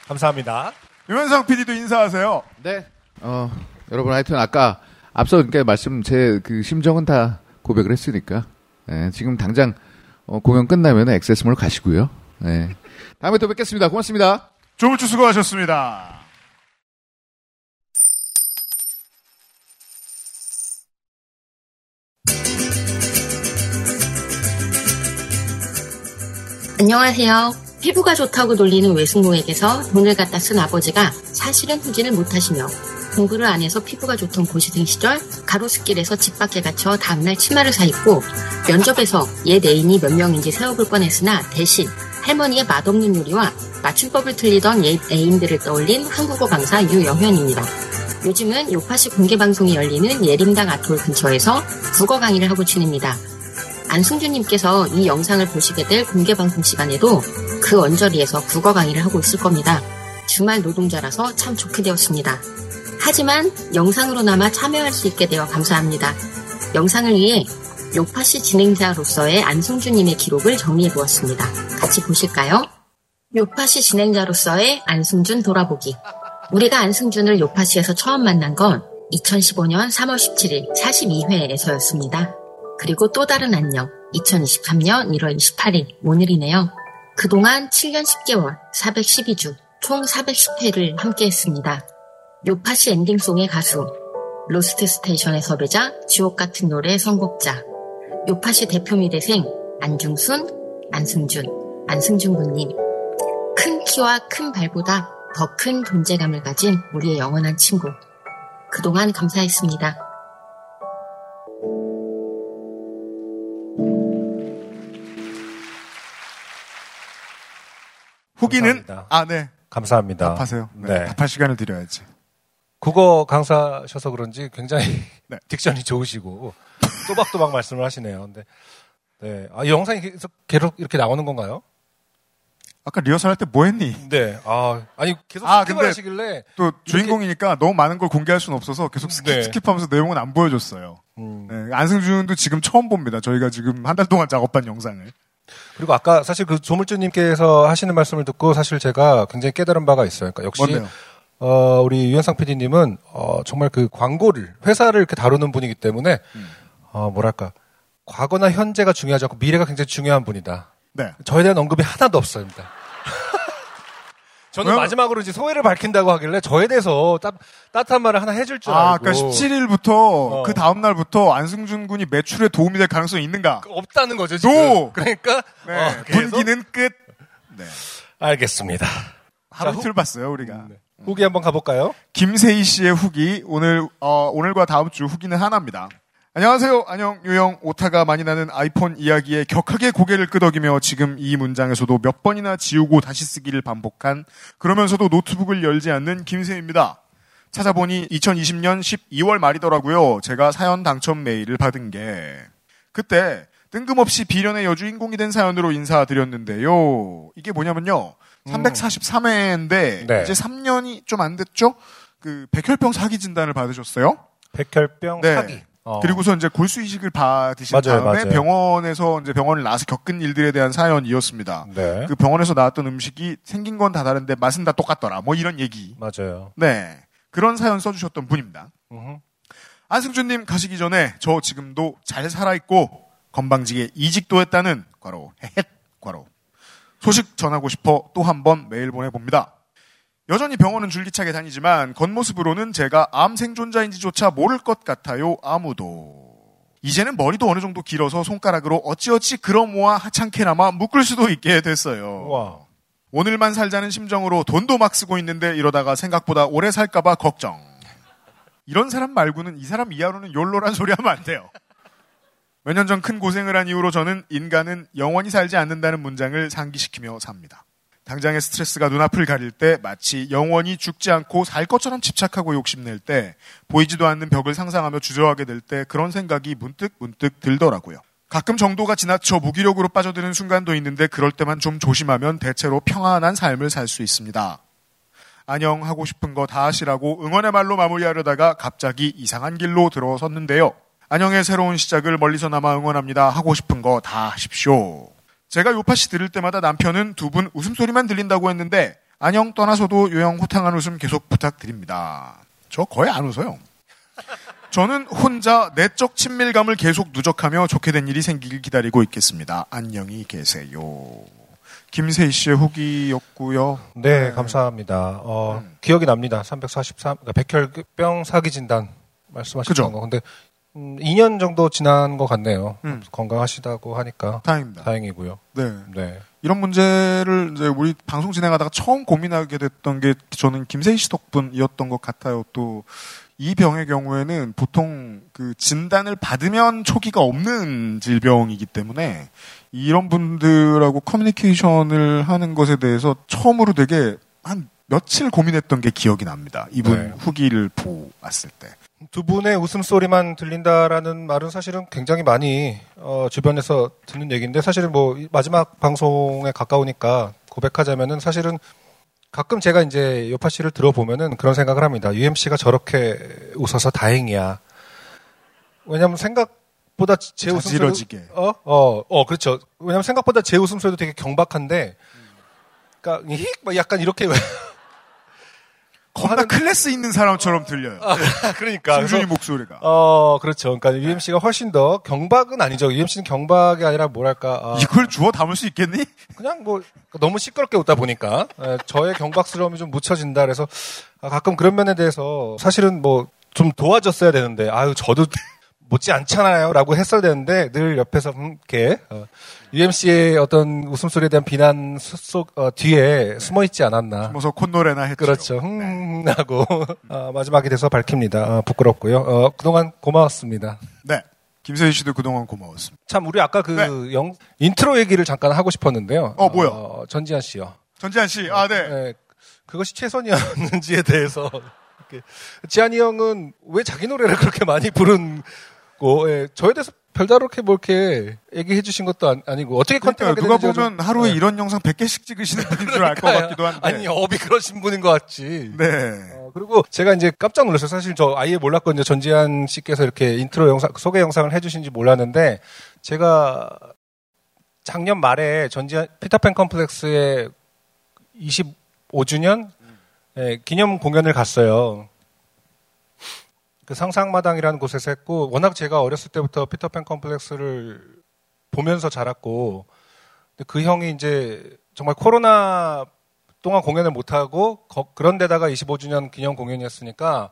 감사합니다. 유현상 PD도 인사하세요. 네. 어, 여러분 하여튼 아까 앞서 그러니까 말씀 제 그 심정은 다 고백을 했으니까 예, 지금 당장 어, 공연 끝나면 액세스몰 가시고요. 예. 다음에 또 뵙겠습니다. 고맙습니다. 조물주 수고하셨습니다. 안녕하세요. 피부가 좋다고 놀리는 외숙모에게서 돈을 갖다 쓴 아버지가 사실은 후진을 못하시며 공부를 안 해서 피부가 좋던 고시생 시절 가로수길에서 집 밖에 갇혀 다음날 치마를 사입고 면접에서 옛 애인이 몇 명인지 세어볼 뻔했으나 대신 할머니의 맛없는 요리와 맞춤법을 틀리던 옛 애인들을 떠올린 한국어 강사 유영현입니다. 요즘은 요파시 공개방송이 열리는 예림당 아톨 근처에서 국어 강의를 하고 지냅니다. 안승준님께서 이 영상을 보시게 될 공개 방송 시간에도 그 언저리에서 국어 강의를 하고 있을 겁니다. 주말 노동자라서 참 좋게 되었습니다. 하지만 영상으로나마 참여할 수 있게 되어 감사합니다. 영상을 위해 요파시 진행자로서의 안승준님의 기록을 정리해 보았습니다. 같이 보실까요? 요파시 진행자로서의 안승준 돌아보기. 우리가 안승준을 요파시에서 처음 만난 건 2015년 3월 17일 42회에서였습니다. 그리고 또 다른 안녕. 2023년 1월 28일 오늘이네요. 그동안 7년 10개월 412주 총 410회를 함께 했습니다. 요파시 엔딩송의 가수 로스트 스테이션의 섭외자 지옥 같은 노래 선곡자 요파시 대표 미대생 안중순 안승준 안승준 군님 큰 키와 큰 발보다 더 큰 존재감을 가진 우리의 영원한 친구 그동안 감사했습니다. 감사합니다. 아 네. 감사합니다. 답하세요. 네. 네. 답할 시간을 드려야지. 국어 강사셔서 그런지 굉장히 네. diction이 좋으시고 또박또박 말씀을 하시네요. 근데 네. 아, 이 영상이 계속, 계속 이렇게 나오는 건가요? 아까 리허설 할 때 뭐 했니? 네. 아, 아니 계속 아, skip을 하시길래 또 주인공이니까 너무 많은 걸 공개할 수는 없어서 계속 skip 네. skip하면서 내용은 안 보여줬어요. 음. 네, 안승준도 지금 처음 봅니다. 저희가 지금 한 달 동안 작업한 영상을. 그리고 아까 사실 그 조물주님께서 하시는 말씀을 듣고 사실 제가 굉장히 깨달은 바가 있어요. 그러니까 역시 뭔데요? 어, 우리 유현상 PD님은 어, 정말 그 광고를 회사를 이렇게 다루는 분이기 때문에 음. 어, 뭐랄까 과거나 현재가 중요하지 않고 미래가 굉장히 중요한 분이다. 네. 저에 대한 언급이 하나도 없습니다. 저는 왜요? 마지막으로 이제 소회를 밝힌다고 하길래 저에 대해서 따, 따뜻한 말을 하나 해줄 줄 아, 알고 그러니까 17일부터 어. 그 다음 날부터 안승준 군이 매출에 도움이 될 가능성이 있는가? 없다는 거죠 지금. 노! 그러니까 네. 어, 분기는 끝. 네. 알겠습니다. 하루 자, 이틀 봤어요, 우리가. 네. 후기 한번 가볼까요? 김세희 씨의 후기 오늘 어, 오늘과 다음 주 후기는 하나입니다. 안녕하세요. 안녕 유영 오타가 많이 나는 아이폰 이야기에 격하게 고개를 끄덕이며 지금 이 문장에서도 몇 번이나 지우고 다시 쓰기를 반복한 그러면서도 노트북을 열지 않는 김세희입니다. 찾아보니 2020년 12월 말이더라고요. 제가 사연 당첨 메일을 받은 게 그때 뜬금없이 비련의 여주인공이 된 사연으로 인사드렸는데요. 이게 뭐냐면요. 343회인데 네. 이제 3년이 좀 안 됐죠? 그 백혈병 사기 진단을 받으셨어요? 백혈병 네. 사기. 어. 그리고서 이제 골수 이식을 받으신 맞아요, 다음에 맞아요. 병원에서 이제 병원을 나와서 겪은 일들에 대한 사연이었습니다. 네. 그 병원에서 나왔던 음식이 생긴 건 다 다른데 맛은 다 똑같더라. 뭐 이런 얘기. 맞아요. 네. 그런 사연 써주셨던 분입니다. 음흠. 안승준님 가시기 전에 저 지금도 잘 살아있고 건방지게 이직도 했다는 과로 헤헷 과로 소식 전하고 싶어 또 한 번 메일 보내봅니다. 여전히 병원은 줄기차게 다니지만 겉모습으로는 제가 암 생존자인지조차 모를 것 같아요 아무도. 이제는 머리도 어느 정도 길어서 손가락으로 어찌어찌 그러모아 하찮게나마 묶을 수도 있게 됐어요. 와. 오늘만 살자는 심정으로 돈도 막 쓰고 있는데 이러다가 생각보다 오래 살까봐 걱정. 이런 사람 말고는 이 사람 이하로는 욜로란 소리 하면 안 돼요. 몇 년 전 큰 고생을 한 이후로 저는 인간은 영원히 살지 않는다는 문장을 상기시키며 삽니다. 당장의 스트레스가 눈앞을 가릴 때 마치 영원히 죽지 않고 살 것처럼 집착하고 욕심낼 때 보이지도 않는 벽을 상상하며 주저하게 될 때 그런 생각이 문득 문득 들더라고요. 가끔 정도가 지나쳐 무기력으로 빠져드는 순간도 있는데 그럴 때만 좀 조심하면 대체로 평안한 삶을 살 수 있습니다. 안녕 하고 싶은 거 다 하시라고 응원의 말로 마무리하려다가 갑자기 이상한 길로 들어섰는데요. 안녕의 새로운 시작을 멀리서나마 응원합니다. 하고 싶은 거 다 하십시오. 제가 요파 씨 들을 때마다 남편은 두 분 웃음소리만 들린다고 했는데 안녕 떠나서도 요영 호탕한 웃음 계속 부탁드립니다. 저 거의 안 웃어요. 저는 혼자 내적 친밀감을 계속 누적하며 좋게 된 일이 생기길 기다리고 있겠습니다. 안녕히 계세요. 김세희 씨의 후기였고요. 네, 감사합니다. 어, 기억이 납니다. 343, 그러니까 백혈병 사기 진단 말씀하셨던. 거. 근데 음, 2년 정도 지난 것 같네요. 음. 건강하시다고 하니까 다행입니다. 다행이고요. 네. 네. 이런 문제를 이제 우리 방송 진행하다가 처음 고민하게 됐던 게 저는 김세희 씨 덕분이었던 것 같아요. 또 이 병의 경우에는 보통 그 진단을 받으면 초기가 없는 질병이기 때문에 이런 분들하고 커뮤니케이션을 하는 것에 대해서 처음으로 되게 한 며칠 고민했던 게 기억이 납니다. 이분 네. 후기를 보았을 때. 두 분의 웃음소리만 들린다라는 말은 사실은 굉장히 많이 어, 주변에서 듣는 얘기인데 사실은 뭐이 마지막 방송에 가까우니까 고백하자면은 사실은 가끔 제가 이제 요파 씨를 들어보면은 그런 생각을 합니다. UMC가 저렇게 웃어서 다행이야. 왜냐면 생각보다 제 웃음소리. 어? 어, 어, 그렇죠. 왜냐면 생각보다 제 웃음소리도 되게 경박한데 그러니까 힉! 막 약간 이렇게 겁나 클래스 있는 사람처럼 들려요. 아, 그러니까 승준이 목소리가. 어, 그렇죠. 그러니까 UMC가 훨씬 더 경박은 아니죠. UMC는 경박이 아니라 뭐랄까. 아, 이걸 주워 담을 수 있겠니? 그냥 뭐 너무 시끄럽게 웃다 보니까 에, 저의 경박스러움이 좀 묻혀진다. 그래서 아, 가끔 그런 면에 대해서 사실은 뭐 좀 도와줬어야 되는데 아유 저도 못지 않잖아요라고 했어야 되는데 늘 옆에서 음, 이렇게 어, UMC의 어떤 웃음소리에 대한 비난 수- 속 어, 뒤에 숨어 있지 않았나. 숨어서 콧노래나 했죠. 그렇죠. 흥 하고 어, 마지막이 돼서 밝힙니다. 어, 부끄럽고요. 어, 그동안 고마웠습니다. 네. 김세희 씨도 그동안 고마웠습니다. 참 우리 아까 그 영, 인트로 얘기를 잠깐 하고 싶었는데요. 네. 어, 뭐요? 전지현 씨요. 전지한 씨, 아, 네. 네, 그것이 최선이었는지에 대해서. 지한이 형은 왜 자기 노래를 그렇게 많이 부른 고 예, 저에 대해서 별다르게 뭐 이렇게 얘기해 주신 것도 아니- 아니고 어떻게 그러니까 contact하게 누가 보면 좀- 하루에 네. 이런 영상 100개씩 찍으시는 분인 줄 알 것. 같기도 한데. 아니 업이 그러신 분인 것 같지. 네. 어, 그리고 제가 이제 깜짝 놀랐어요. 사실 저 아예 몰랐거든요. 전지한 씨께서 이렇게 인트로 영상, 소개 영상을 해주신지 몰랐는데, 제가 작년 말에 전지한, 피터팬 컴플렉스의 25주년 예, 기념 공연을 갔어요. 그 상상마당이라는 곳에서 했고, 워낙 제가 어렸을 때부터 피터팬 컴플렉스를 보면서 자랐고, 그 형이 이제 정말 코로나 동안 공연을 못 하고 그런 데다가 25주년 기념 공연이었으니까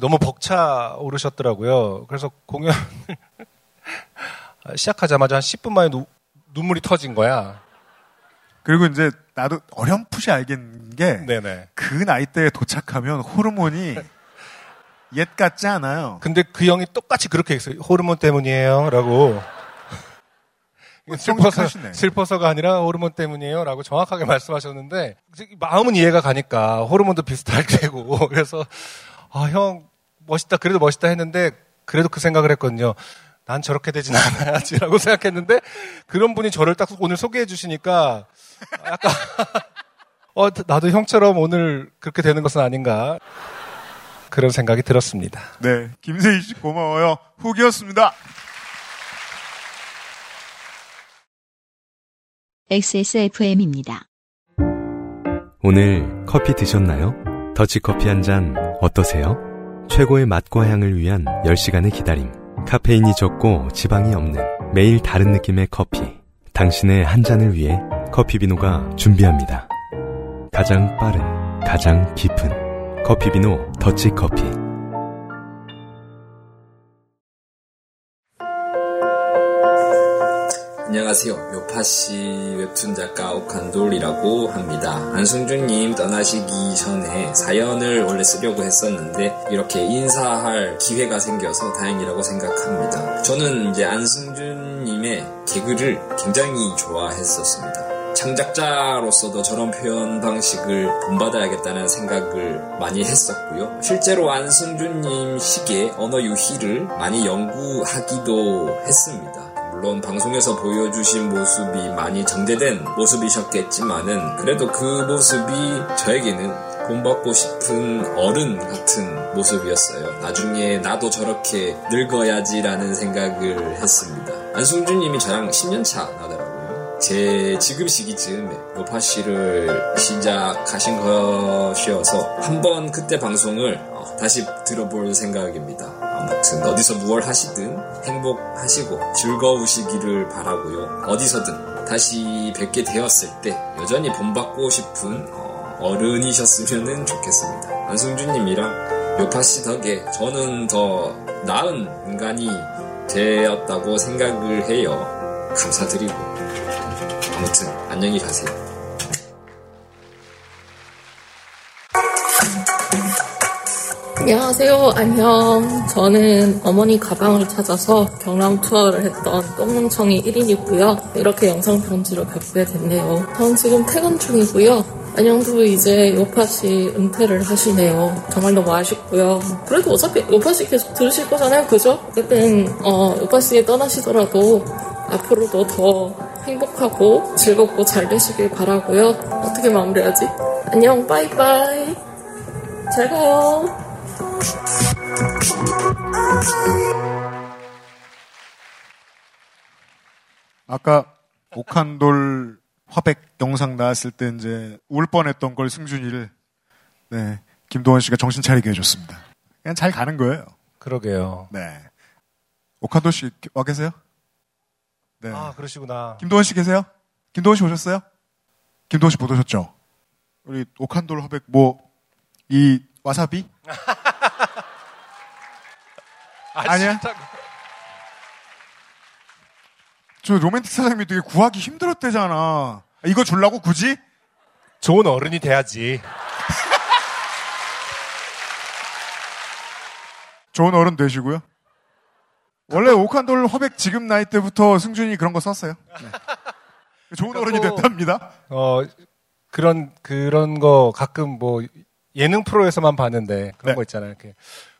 너무 벅차 오르셨더라고요. 그래서 공연을 시작하자마자 한 10분 만에 누- 눈물이 터진 거야. 그리고 이제 나도 어렴풋이 알겠는 게 그. 나이 대에 도착하면 호르몬이 옛 같지 않아요. 근데 그 형이 똑같이 그렇게 했어요. 호르몬 때문이에요. 라고. 슬퍼서, 정직하시네. 슬퍼서가 아니라 호르몬 때문이에요. 라고 정확하게 말씀하셨는데, 마음은 이해가 가니까 호르몬도 비슷할 테고. 그래서, 아, 형, 멋있다. 그래도 멋있다 했는데, 그래도 그 생각을 했거든요. 난 저렇게 되진 않아야지라고 생각했는데, 그런 분이 저를 딱 오늘 소개해 주시니까, 약간, 어, 나도 형처럼 오늘 그렇게 되는 것은 아닌가. 그런 생각이 들었습니다. 네. 김세희 씨 고마워요. 후기였습니다. XSFM입니다. 오늘 커피 드셨나요? 더치커피 한 잔 어떠세요? 최고의 맛과 향을 위한 10시간의 기다림. 카페인이 적고 지방이 없는 매일 다른 느낌의 커피. 당신의 한 잔을 위해 커피비노가 준비합니다. 가장 빠른, 가장 깊은 커피 비노 더치커피. 안녕하세요. 요파시 웹툰 작가 옥한돌이라고 합니다. 안승준님 떠나시기 전에 사연을 원래 쓰려고 했었는데 이렇게 인사할 기회가 생겨서 다행이라고 생각합니다. 저는 이제 안승준님의 개그를 굉장히 좋아했었습니다. 창작자로서도 저런 표현 방식을 본받아야겠다는 생각을 많이 했었고요. 실제로 안승준님 식의 언어 유희를 많이 연구하기도 했습니다. 물론 방송에서 보여주신 모습이 많이 정제된 모습이셨겠지만은 그래도 그 모습이 저에게는 본받고 싶은 어른 같은 모습이었어요. 나중에 나도 저렇게 늙어야지라는 생각을 했습니다. 안승준님이 저랑 10년 차 나더라고요. 제 지금 시기쯤에 요파 씨를 시작하신 것이어서 한번 그때 방송을 어, 다시 들어볼 생각입니다. 아무튼 어디서 무얼 하시든 행복하시고 즐거우시기를 바라고요. 어디서든 다시 뵙게 되었을 때 여전히 본받고 싶은 어, 어른이셨으면 좋겠습니다. 안승준님이랑 요파 씨 덕에 저는 더 나은 인간이 되었다고 생각을 해요. 감사드리고 아무튼 안녕히 가세요. 안녕하세요. 안녕. 저는 어머니 가방을 찾아서 경남 투어를 했던 똥멍청이 1인이고요. 이렇게 영상 편지로 뵙게 됐네요. 전 지금 퇴근 중이고요. 안녕도 이제 요파씨 은퇴를 하시네요. 정말 너무 아쉽고요. 그래도 어차피 요파씨 계속 들으실 거잖아요. 그죠? 어쨌든 어, 요파씨 떠나시더라도 앞으로도 더 행복하고 즐겁고 잘 되시길 바라고요. 어떻게 마무리하지? 안녕. 빠이빠이. 잘 가요. 아까 오칸돌 화백 영상 나왔을 때 이제 울 뻔했던 걸 승준이를 네 김도원 씨가 정신 차리게 해줬습니다. 그냥 잘 가는 거예요. 그러게요. 네. 오칸돌 씨 와 계세요? 네. 아, 그러시구나. 김도원 씨 계세요? 김도원 씨 오셨어요? 김도원 씨 못 오셨죠? 우리 오칸돌 화백 뭐 이 와사비? 아니야? 저 로맨틱 사장님이 되게 구하기 힘들었대잖아. 이거 줄라고 굳이? 좋은 어른이 돼야지. 좋은 어른 되시고요. 원래 오칸돌 화백 지금 나이 때부터 승준이 그런 거 썼어요. 네. 좋은 어른이 됐답니다. 어, 그런, 그런 거 가끔 뭐 예능 프로에서만 봤는데 그런 네. 거 있잖아요. 이렇게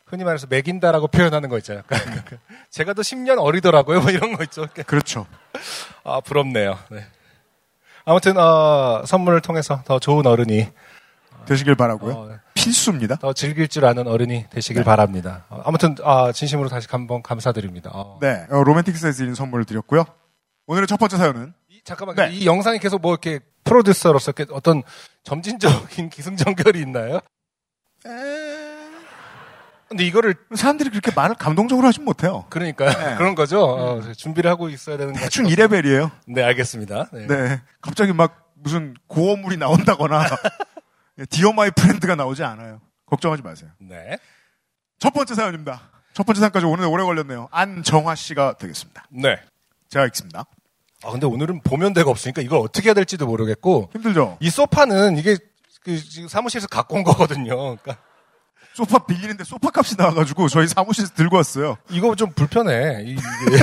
흔히 말해서 매긴다라고 표현하는 거 있잖아요. 제가 더 10년 어리더라고요. 뭐 이런 거 있죠. 그렇죠. 아, 부럽네요. 네. 아무튼, 어, 선물을 통해서 더 좋은 어른이 되시길 바라고요. 필수입니다. 더 즐길 줄 아는 어른이 되시길 바랍니다. 어, 아무튼, 아, 진심으로 다시 한번 감사드립니다. 어. 네, 어, 로맨틱 사이즈인 선물을 드렸고요. 오늘의 첫 번째 사연은 잠깐만, 네. 이 영상이 계속 뭐 이렇게 프로듀서로서 이렇게 어떤 점진적인 기승전결이 있나요? 근데 이거를 사람들이 그렇게 말을 감동적으로 하진 못해요. 그러니까요. 네. 그런 거죠. 어, 준비를 하고 있어야 되는 거 대충 2레벨이에요. 네, 알겠습니다. 네. 네. 갑자기 막 무슨 고어물이 나온다거나 Dear My Friend가 나오지 않아요. 걱정하지 마세요. 네. 첫 번째 사연입니다. 첫 번째 사연까지 오늘 오래 걸렸네요. 안정화 씨가 되겠습니다. 네. 제가 읽습니다. 아, 근데 오늘은 보면 대가 없으니까 이걸 어떻게 해야 될지도 모르겠고. 힘들죠? 이 소파는 이게 그 지금 사무실에서 갖고 온 거거든요. 그러니까 소파 빌리는데 소파 값이 나와가지고 저희 사무실에서 들고 왔어요. 이거 좀 불편해. 이- 이게.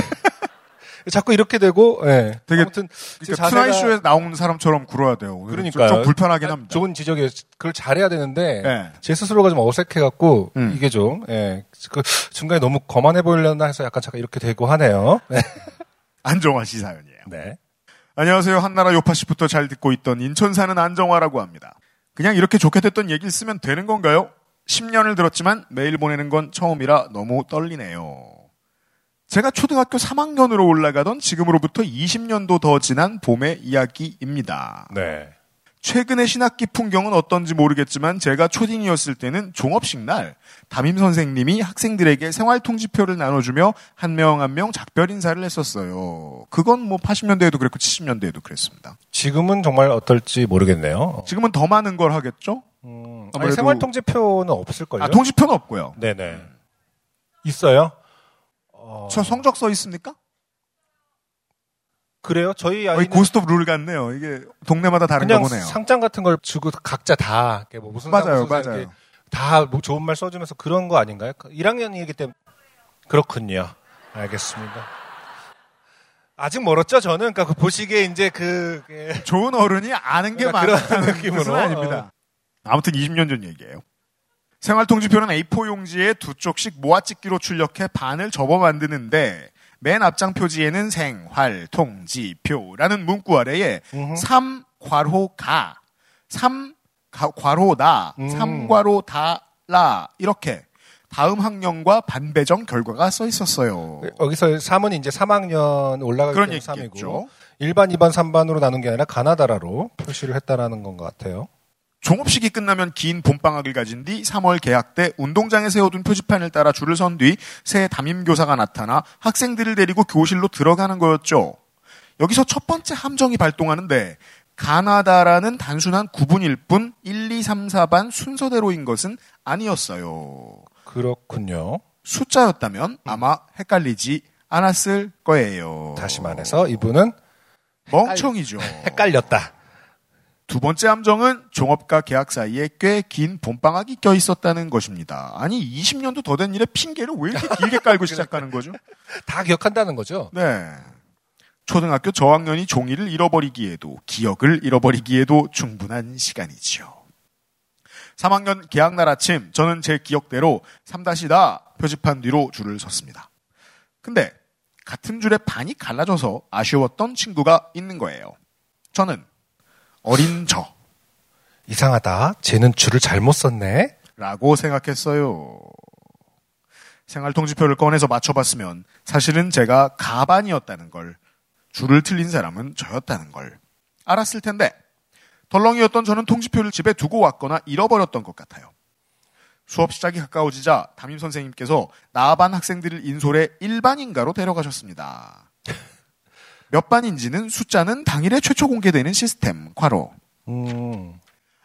자꾸 이렇게 되고, 예. 되게 아무튼 제 그러니까 자세가- Tonight Show에 나오는 사람처럼 굴어야 돼요. 오늘은 좀-. 좀 불편하긴 합니다. 좋은 지적이에요. 그걸 잘해야 되는데 네. 제 스스로가 좀 어색해 갖고 음. 이게 좀 예. 그 중간에 너무 거만해 보이려나 해서 약간 잠깐 이렇게 되고 하네요. 네. 안정화 씨 사연이에요. 네. 안녕하세요. 한나라 요파 씨부터 잘 듣고 있던 인천 사는 안정화라고 합니다. 그냥 이렇게 좋게 됐던 얘기를 쓰면 되는 건가요? 10년을 들었지만 메일 보내는 건 처음이라 너무 떨리네요. 제가 초등학교 3학년으로 올라가던 지금으로부터 20년도 더 지난 봄의 이야기입니다. 네. 최근의 신학기 풍경은 어떤지 모르겠지만 제가 초딩이었을 때는 종업식 날 담임 선생님이 학생들에게 생활 통지표를 나눠주며 한 명 한명 작별 인사를 했었어요. 그건 뭐 80년대에도 그랬고 70년대에도 그랬습니다. 지금은 정말 어떨지 모르겠네요. 지금은 더 많은 걸 하겠죠? 아니, 아무래도- 생활통제표는 없을 걸요? 아, 통지표는 없고요. 네네. 있어요? 저 성적 써 있습니까? 그래요? 저희 아이는 고스톱 룰 같네요. 이게 동네마다 다른가 그냥 보네요. 상장 같은 걸 주고 각자 다 뭐 무슨 상, 맞아요, 무슨 맞아요. 이렇게 다뭐 좋은 말 써주면서 그런 거 아닌가요? 1학년이기 때문에 그렇군요. 알겠습니다. 아직 멀었죠, 저는. 그러니까 그 보시기에 이제 그 예. 좋은 어른이 아는 게 그러니까 많다는. 뜻은 아닙니다. 아무튼 20년 전 얘기예요. 생활통지표는 A4 용지에 두 쪽씩 모아찍기로 출력해 반을 접어 만드는데 맨 앞장 표지에는 생활통지표라는 문구 아래에 3 괄호 가, 3 가- 괄호 나, 삼괄호 다라 이렇게 다음 학년과 반배정 결과가 써 있었어요. 여기서 3은 이제 3학년 올라갈 그런 때 얘기겠죠. 3이고 1반, 2반, 3반으로 나눈 게 아니라 가나다라로 표시를 했다라는 건 것 같아요. 종업식이 끝나면 긴 봄방학을 가진 뒤 3월 개학 때 운동장에 세워둔 표지판을 따라 줄을 선 뒤 새 담임교사가 나타나 학생들을 데리고 교실로 들어가는 거였죠. 여기서 첫 번째 함정이 발동하는데 가나다라는 단순한 구분일 뿐 1, 2, 3, 4반 순서대로인 것은 아니었어요. 그렇군요. 숫자였다면 아마 헷갈리지 않았을 거예요. 다시 말해서 이분은 멍청이죠. 헷갈렸다. 두 번째 함정은 종업과 계약 사이에 꽤 긴 봄방학이 껴 있었다는 것입니다. 아니 20년도 더 된 일에 핑계를 왜 이렇게 길게 깔고 시작하는 거죠? 다 기억한다는 거죠? 네. 초등학교 저학년이 종이를 잃어버리기에도 기억을 잃어버리기에도 충분한 시간이지요. 3학년 개학날 아침 저는 제 기억대로 3-다 표지판 뒤로 줄을 섰습니다. 근데 같은 줄에 반이 갈라져서 아쉬웠던 친구가 있는 거예요. 저는 어린 저 이상하다. 쟤는 줄을 잘못 썼네. 라고 생각했어요. 생활통지표를 꺼내서 맞춰봤으면 사실은 제가 가반이었다는 걸, 줄을 틀린 사람은 저였다는 걸 알았을 텐데 덜렁이었던 저는 통지표를 집에 두고 왔거나 잃어버렸던 것 같아요. 수업 시작이 가까워지자 담임 선생님께서 나반 학생들을 인솔해 일반인가로 데려가셨습니다. 몇 반인지는 숫자는 당일에 최초 공개되는 시스템, 괄호. 음.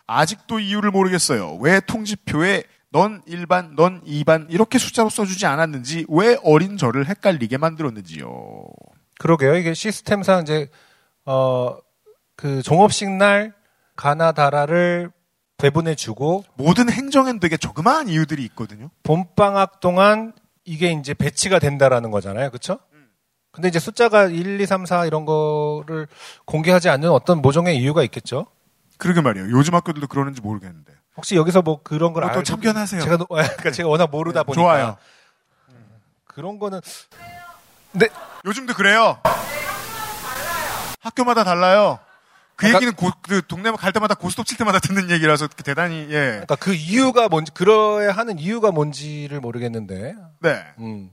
아직도 이유를 모르겠어요. 왜 통지표에 넌 1반, 넌 2반 이렇게 숫자로 써주지 않았는지 왜 어린 저를 헷갈리게 만들었는지요. 그러게요. 이게 시스템상 이제 어 그 종업식 날 가나다라를 배분해 주고 모든 행정엔 되게 조그마한 이유들이 있거든요. 봄방학 동안 이게 이제 배치가 된다라는 거잖아요. 그렇죠? 근데 이제 숫자가 1, 2, 3, 4 이런 거를 공개하지 않는 어떤 모종의 이유가 있겠죠? 그러게 말이에요. 요즘 학교들도 그러는지 모르겠는데. 혹시 여기서 뭐 그런 걸 그것도 알고 참견하세요. 제가 노- 그러니까 제가 워낙 모르다 보니까 좋아요. 그런 거는 네 요즘도 그래요. 학교마다 달라요. 그 아까- 얘기는 고, 그 동네 갈 때마다 고스톱 칠 때마다 듣는 얘기라서 대단히 예. 그러니까 그 이유가 뭔지 그러야 하는 이유가 뭔지를 모르겠는데 네. 음.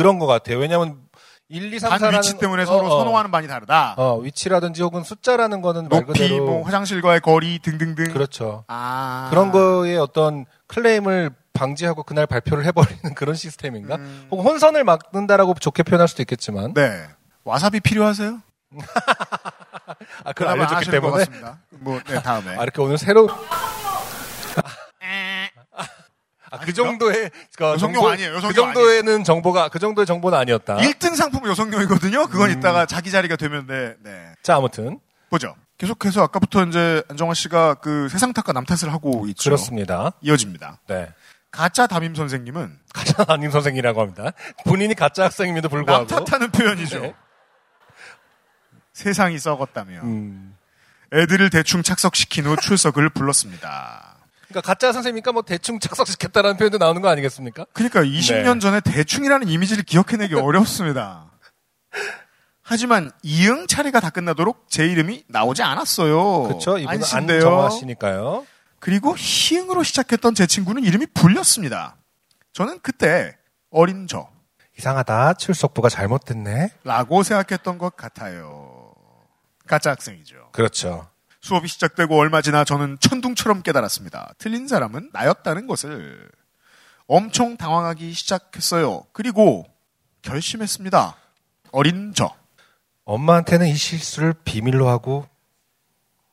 그런 것 같아요. 왜냐하면 1, 2, 3, 4라는 반 위치 때문에 서로 선호하는 반이 다르다. 어, 위치라든지 혹은 숫자라는 거는 말 높이, 그대로 뭐 화장실과의 거리 등등등. 그렇죠. 아. 그런 거에 어떤 클레임을 방지하고 그날 발표를 해버리는 그런 시스템인가? 혹은 혼선을 막는다라고 좋게 표현할 수도 있겠지만. 음. 네. 와사비 필요하세요? 아, 그걸 알려줬기 때문에. 같습니다. 뭐, 네, 다음에. 아, 이렇게 오늘 새로. 아, 그 정도의 그 여성용 정보- 아니에요. 여성용 그 정도에는 정보가 그 정도의 정보는 아니었다. 1등 상품 여성용이거든요. 그건 음. 이따가 자기 자리가 되면 네. 네. 자, 아무튼 보죠. 계속해서 아까부터 이제 안정화 씨가 그 세상 탓과 남 탓을 하고 있죠. 그렇습니다. 이어집니다. 네. 가짜 담임 선생님은 가짜 담임 선생이라고 합니다. 본인이 가짜 학생임에도 불구하고 남 탓하는 표현이죠. 네. 세상이 썩었다며. 음. 애들을 대충 착석시킨 후 출석을 불렀습니다. 그러니까 가짜 선생님이니까 뭐 대충 착석시켰다라는 표현도 나오는 거 아니겠습니까? 그러니까 20년 네. 전에 대충이라는 이미지를 기억해내기 어렵습니다. 하지만 이응 차례가 다 끝나도록 제 이름이 나오지 않았어요. 그렇죠. 이분은 씨니까요. 그리고 희응으로 시작했던 제 친구는 이름이 불렸습니다. 저는 그때 어린 저 이상하다. 출석부가 잘못됐네. 라고 생각했던 것 같아요. 가짜 학생이죠. 그렇죠. 수업이 시작되고 얼마 지나 저는 천둥처럼 깨달았습니다. 틀린 사람은 나였다는 것을. 엄청 당황하기 시작했어요. 그리고 결심했습니다. 어린 저. 엄마한테는 이 실수를 비밀로 하고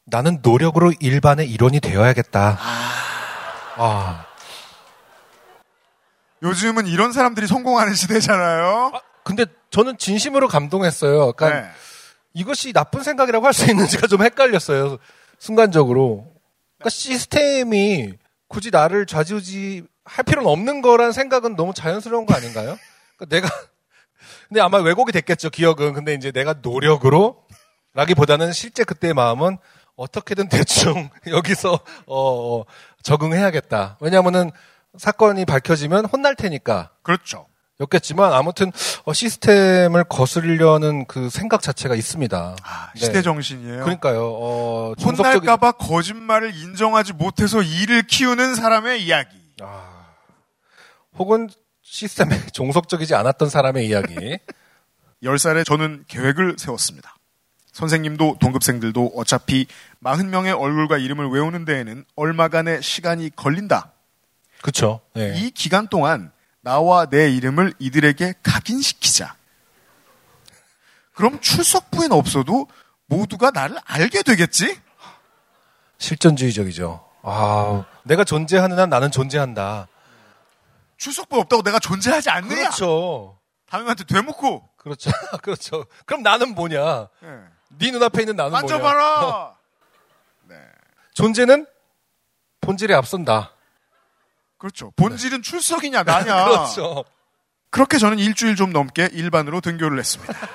나는 노력으로 일반의 일원이 되어야겠다. 아, 요즘은 이런 사람들이 성공하는 시대잖아요. 근데 저는 진심으로 감동했어요. 그러니까 네. 이것이 나쁜 생각이라고 할 수 있는지가 좀 헷갈렸어요. 순간적으로. 그러니까 시스템이 굳이 나를 좌지우지 할 필요는 없는 거란 생각은 너무 자연스러운 거 아닌가요? 그러니까 내가 근데 아마 왜곡이 됐겠죠 기억은. 근데 이제 내가 노력으로 라기보다는 실제 그때의 마음은 어떻게든 대충 여기서 어, 어, 적응해야겠다. 왜냐하면은 사건이 밝혀지면 혼날 테니까. 그렇죠. 였겠지만 아무튼 어, 시스템을 거스르려는 그 생각 자체가 있습니다. 네. 시대 정신이에요. 그러니까요. 어, 종속적인- 혼날까봐 거짓말을 인정하지 못해서 일을 키우는 사람의 이야기. 혹은 시스템에 종속적이지 않았던 사람의 이야기. 10살에 저는 계획을 세웠습니다. 선생님도 동급생들도 어차피 40명의 얼굴과 이름을 외우는 데에는 얼마간의 시간이 걸린다. 그쵸. 네. 이 기간 동안 나와 내 이름을 이들에게 각인시키자. 그럼 출석부엔 없어도 모두가 나를 알게 되겠지? 실전주의적이죠. 아, 내가 존재하는 한 나는 존재한다. 출석부 없다고 내가 존재하지 않느냐? 그렇죠. 담임한테 되묻고. 그렇죠. 그렇죠. 그럼 나는 뭐냐? 네. 네 눈앞에 있는 나는 뭐냐? 만져봐라! 어. 존재는 본질에 앞선다. 그렇죠. 본질은 출석이냐, 나냐. 그렇죠. 그렇게 저는 일주일 좀 넘게 일반으로 등교를 했습니다.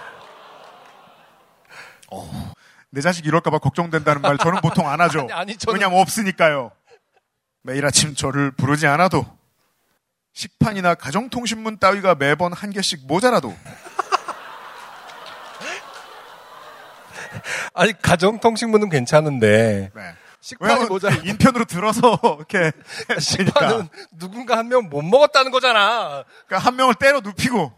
어, 내 자식 이럴까봐 걱정된다는 말 저는 보통 안 하죠. 아니, 아니, 저는- 왜냐면 없으니까요. 매일 아침 저를 부르지 않아도 식판이나 가정통신문 따위가 매번 한 개씩 모자라도 아니 가정통신문은 괜찮은데 네. 식판이 모자 인편으로 들어서 이렇게 식판은 누군가 한 명 못 먹었다는 거잖아. 그러니까 한 명을 때려 눕히고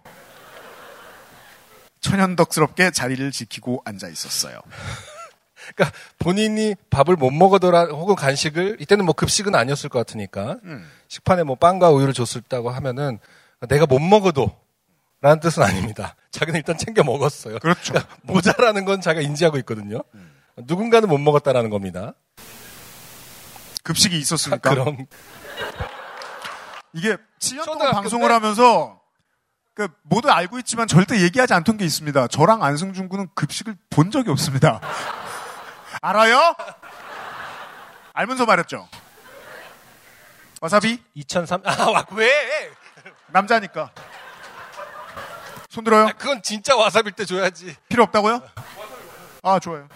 천연덕스럽게 자리를 지키고 앉아 있었어요. 그러니까 본인이 밥을 못 먹어더라 혹은 간식을 이때는 뭐 급식은 아니었을 것 같으니까 음. 식판에 뭐 빵과 우유를 줬었다고 하면은 내가 못 먹어도 라는 뜻은 아닙니다. 자기는 일단 챙겨 먹었어요. 그렇죠. 그러니까 모자라는 건 자기가 인지하고 있거든요. 누군가는 못 먹었다라는 겁니다. 급식이 있었습니까? 그럼 이게 7년 동안 방송을 때? 하면서 그 모두 알고 있지만 절대 얘기하지 않던 게 있습니다. 저랑 안승준 군은 급식을 본 적이 없습니다. 알아요? 알면서 말했죠. 와사비? 2003 아, 와, 왜? 남자니까. 손 들어요? 그건 진짜 와사비일 때 줘야지. 필요 없다고요? 아, 좋아요.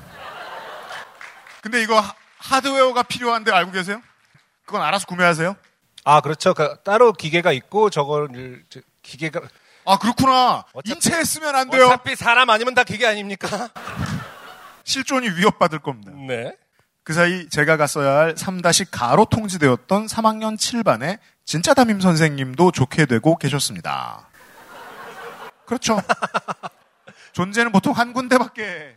근데 이거 하- 하드웨어가 필요한데 알고 계세요? 그건 알아서 구매하세요? 아, 그렇죠. 그 따로 기계가 있고 저거를 저- 기계가 아, 그렇구나. 인체에 쓰면 안 돼요. 어차피 사람 아니면 다 기계 아닙니까? 실존이 위협받을 겁니다. 네. 그 사이 제가 갔어야 할 3다시 가로 통지되었던 3학년 7반의 진짜 담임 선생님도 좋게 되고 계셨습니다. 그렇죠. 존재는 보통 한 군데밖에.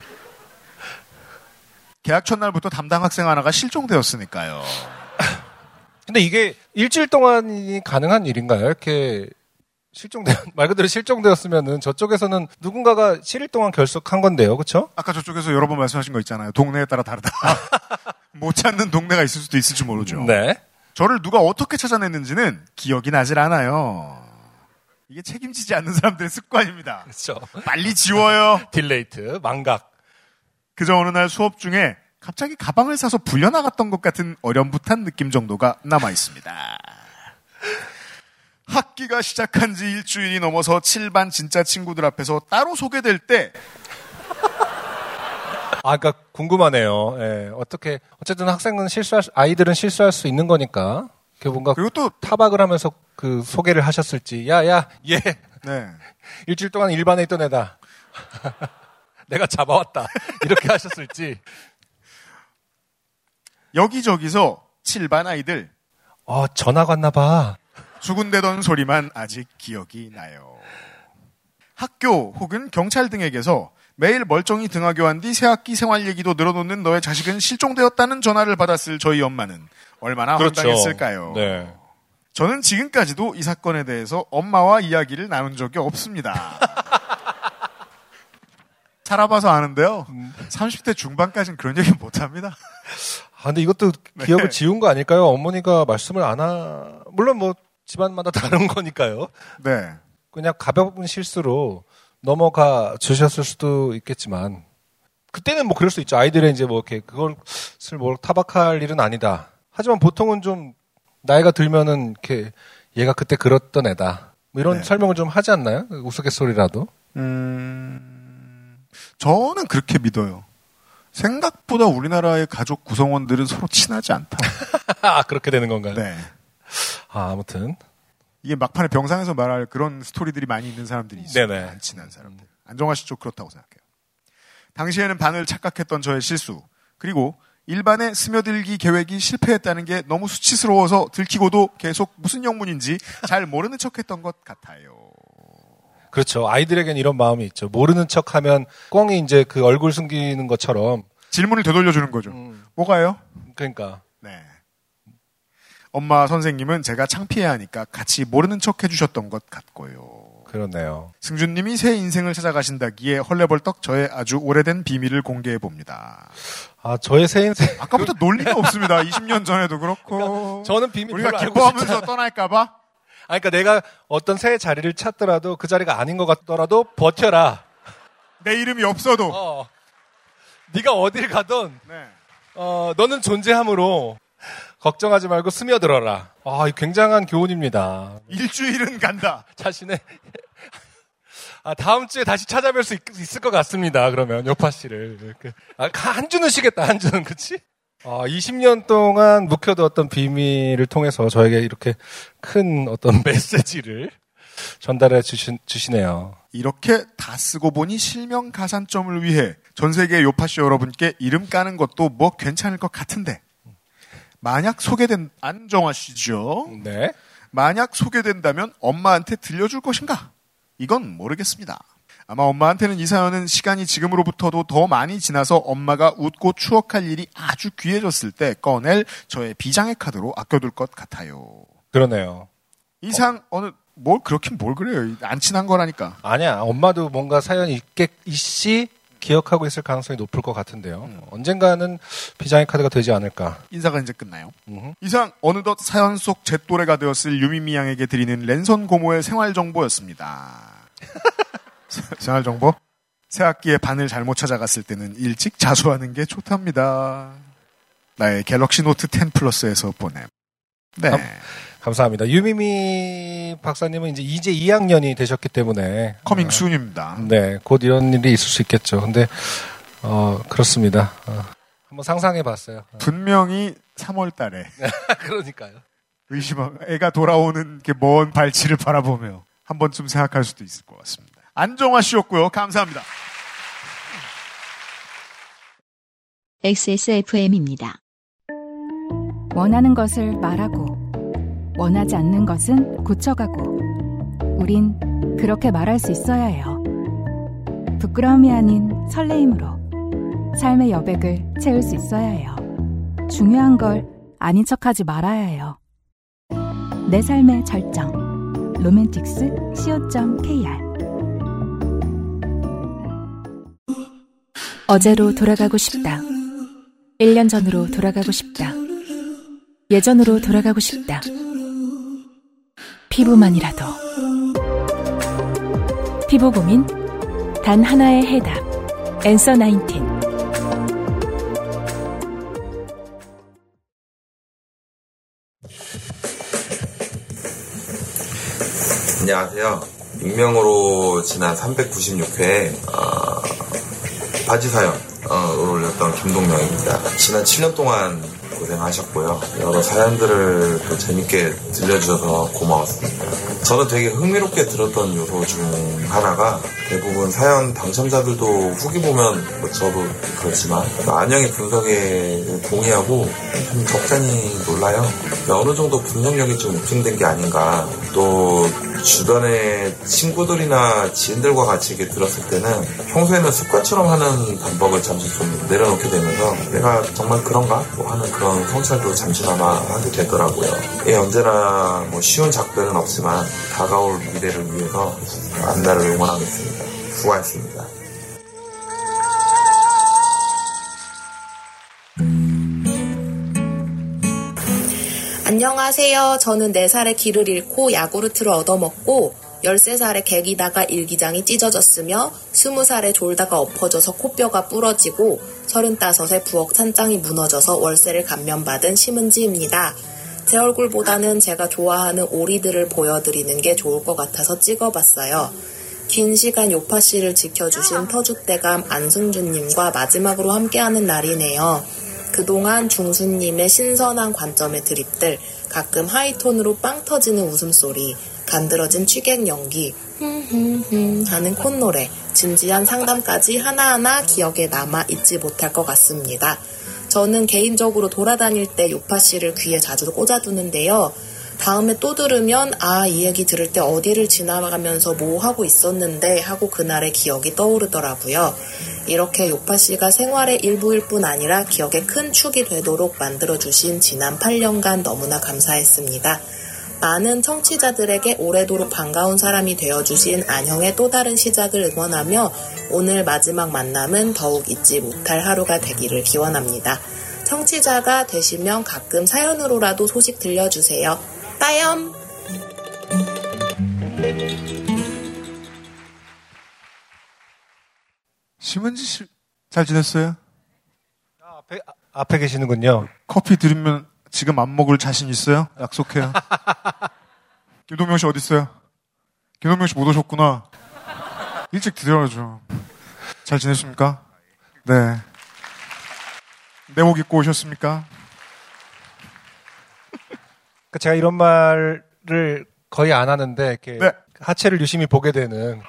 계약 첫날부터 담당 학생 하나가 실종되었으니까요. 근데 이게 일주일 동안이 가능한 일인가요? 이렇게 실종되 말 그대로 실종되었으면은 저쪽에서는 누군가가 7일 동안 결석한 건데요. 그렇죠? 아까 저쪽에서 여러 번 말씀하신 거 있잖아요. 동네에 따라 다르다. 못 찾는 동네가 있을 수도 있을지 모르죠. 네. 저를 누가 어떻게 찾아냈는지는 기억이 나질 않아요. 이게 책임지지 않는 사람들의 습관입니다. 그렇죠. 빨리 지워요. delete, 망각. 그저 어느 날 수업 중에 갑자기 가방을 싸서 불려나갔던 것 같은 어렴풋한 느낌 정도가 남아 있습니다. 학기가 시작한 지 일주일이 넘어서 7반 진짜 친구들 앞에서 따로 소개될 때 아, 그러니까 궁금하네요. 예, 어떻게 어쨌든 학생은 실수할 수- 아이들은 실수할 수 있는 거니까. 그 뭔가 그리고 또 타박을 하면서 그 소개를 하셨을지. 야, 야, 얘 네. 일주일 동안 일반에 있던 애다. 내가 잡아왔다. 이렇게 하셨을지. 여기저기서 7반 아이들 어, 전화 갔나 봐. 수군대던 소리만 아직 기억이 나요. 학교 혹은 경찰 등에게서 매일 멀쩡히 등하교한 뒤 새학기 생활 얘기도 늘어놓는 너의 자식은 실종되었다는 전화를 받았을 저희 엄마는 얼마나 황당했을까요? 네. 저는 지금까지도 이 사건에 대해서 엄마와 이야기를 나눈 적이 없습니다. 살아봐서 아는데요. 30대 중반까지는 그런 얘기 못 합니다. 아, 근데 이것도 네. 기억을 지운 거 아닐까요? 어머니가 말씀을 안 하, 물론 뭐 집안마다 다른 거니까요. 네. 그냥 가벼운 실수로 넘어가 주셨을 수도 있겠지만, 그때는 뭐 그럴 수 있죠. 아이들의 이제 뭐 이렇게 그것을 뭐 타박할 일은 아니다. 하지만 보통은 좀 나이가 들면은 이렇게 얘가 그때 그랬던 애다. 뭐 이런 네. 설명을 좀 하지 않나요? 우스갯소리라도. 음, 저는 그렇게 믿어요. 생각보다 우리나라의 가족 구성원들은 서로 친하지 않다. 아, 그렇게 되는 건가요? 네. 아, 아무튼. 이게 막판에 병상에서 말할 그런 스토리들이 많이 있는 사람들이 있어요. 네네. 안 친한 사람들. 안정화 씨쪽 그렇다고 생각해요. 당시에는 반을 착각했던 저의 실수 그리고 1반에 스며들기 계획이 실패했다는 게 너무 수치스러워서 들키고도 계속 무슨 영문인지 잘 모르는 척했던 것 같아요. 그렇죠. 아이들에겐 이런 마음이 있죠. 모르는 척 하면 꿩이 이제 그 얼굴 숨기는 것처럼. 질문을 되돌려 주는 거죠. 뭐가요? 그러니까. 네. 엄마 선생님은 제가 창피해 하니까 같이 모르는 척 해주셨던 것 같고요. 그렇네요. 승준님이 새 인생을 찾아가신다기에 헐레벌떡 저의 아주 오래된 비밀을 공개해 봅니다. 아, 저의 새 인생. 아까부터 논리가 없습니다. 20년 전에도 그렇고. 그러니까 저는 비밀 우리가 않아. 떠날까봐? 아, 그러니까 내가 어떤 새 자리를 찾더라도 그 자리가 아닌 것 같더라도 버텨라. 내 이름이 없어도. 어. 네가 어딜 가든 네. 어, 너는 존재함으로 걱정하지 말고 스며들어라. 아, 이 굉장한 교훈입니다. 일주일은 간다. 자신의 아, 다음 주에 다시 찾아뵐 수 있, 을것 같습니다. 그러면 요파 씨를. 아, 한 주는 쉬겠다. 한 주는 그치? 아, 20년 동안 묵혀두었던 비밀을 통해서 저에게 이렇게 큰 어떤 메시지를 전달해 주신, 주시네요. 이렇게 다 쓰고 보니 실명 가산점을 위해 전 세계 요파씨 여러분께 이름 까는 것도 뭐 괜찮을 것 같은데 만약 소개된 안정화 씨죠. 네. 만약 소개된다면 엄마한테 들려줄 것인가? 이건 모르겠습니다. 아마 엄마한테는 이 사연은 시간이 지금으로부터도 더 많이 지나서 엄마가 웃고 추억할 일이 아주 귀해졌을 때 꺼낼 저의 비장의 카드로 아껴둘 것 같아요. 그러네요. 이상 어. 느뭘 그렇긴 뭘 그래요. 안 친한 거라니까. 아니야. 엄마도 뭔가 사연이 있겠, 있시 기억하고 있을 가능성이 높을 것 같은데요. 언젠가는 비장의 카드가 되지 않을까. 인사가 이제 끝나요. 이상 어느덧 사연 속 제 또래가 되었을 유미미 양에게 드리는 랜선 고모의 생활 정보였습니다. 생활 정보? 새 학기에 반을 잘못 찾아갔을 때는 일찍 자수하는 게 좋답니다. 나의 갤럭시 노트 10 플러스에서 보냄. 네. 감, 감사합니다. 유미미 박사님은 이제 이제 2학년이 되셨기 때문에 coming soon입니다. 네, 곧 이런 일이 있을 수 있겠죠. 근데 어 그렇습니다. 어, 한번 상상해 봤어요. 분명히 3월 달에 그러니까요. 의심하 애가 돌아오는 게 먼 발치를 바라보며 한 번쯤 생각할 수도 있을 것 같습니다. 안정화 씨였고요. 감사합니다. XSFM입니다. 원하는 것을 말하고 원하지 않는 것은 고쳐가고 우린 그렇게 말할 수 있어야 해요. 부끄러움이 아닌 설레임으로 삶의 여백을 채울 수 있어야 해요. 중요한 걸 아닌 척하지 말아야 해요. 내 삶의 절정 로맨틱스 co.kr 어제로 돌아가고 싶다. 1년 전으로 돌아가고 싶다. 예전으로 돌아가고 싶다. 피부만이라도. 피부 고민 단 하나의 해답. 엔서 나인틴. 안녕하세요. 익명으로 지난 396회 어, 바지 사연 어, 올렸던 김동명입니다. 지난 7년 동안 고생하셨고요. 여러 사연들을 또 재밌게 들려주셔서 고마웠습니다. 저는 되게 흥미롭게 들었던 요소 중 하나가 대부분 사연 당첨자들도 후기 보면 뭐 저도 그렇지만 안영의 분석에 동의하고 좀 적잖이 놀라요. 어느 정도 분석력이 좀 입증된 게 아닌가. 또 주변의 친구들이나 지인들과 같이 이렇게 들었을 때는 평소에는 습관처럼 하는 방법을 잠시 좀 내려놓게 되면서 내가 정말 그런가? 뭐 하는 그런 성찰도 잠시나마 하게 되더라고요. 예, 언제나 뭐 쉬운 작별은 없지만 다가올 미래를 위해서 안나를 응원하겠습니다. 수고하셨습니다. 안녕하세요. 저는 4살에 길을 잃고 야구르트를 얻어먹고 13살에 객이다가 일기장이 찢어졌으며 20살에 졸다가 엎어져서 코뼈가 부러지고 35에 부엌 찬장이 무너져서 월세를 감면받은 심은지입니다. 제 얼굴보다는 제가 좋아하는 오리들을 보여드리는 게 좋을 것 같아서 찍어봤어요. 긴 시간 요파 씨를 지켜주신 터줏대감 안승준님과 마지막으로 함께하는 날이네요. 그동안 중수님의 신선한 관점의 드립들, 가끔 하이톤으로 빵 터지는 웃음소리, 간드러진 취객 연기, 흠흠흠 하는 콧노래, 진지한 상담까지 하나하나 기억에 남아 잊지 못할 것 같습니다. 저는 개인적으로 돌아다닐 때 요파 씨를 귀에 자주 꽂아두는데요. 다음에 또 들으면 아, 이 얘기 들을 때 어디를 지나가면서 뭐 하고 있었는데 하고 그날의 기억이 떠오르더라고요. 이렇게 요파 씨가 생활의 일부일 뿐 아니라 기억의 큰 축이 되도록 만들어주신 지난 8년간 너무나 감사했습니다. 많은 청취자들에게 오래도록 반가운 사람이 되어주신 안형의 또 다른 시작을 응원하며 오늘 마지막 만남은 더욱 잊지 못할 하루가 되기를 기원합니다. 청취자가 되시면 가끔 사연으로라도 소식 들려주세요. 따염! 심은지 씨, 잘 지냈어요? 앞에, 앞에 계시는군요. 커피 드리면 지금 안 먹을 자신 있어요? 약속해요. 김동명 씨 어디 있어요? 김동명 씨 못 오셨구나. 일찍 드려야죠. 잘 지냈습니까? 네. 내복 입고 오셨습니까? 그 제가 이런 말을 거의 안 하는데 이렇게 네. 하체를 유심히 보게 되는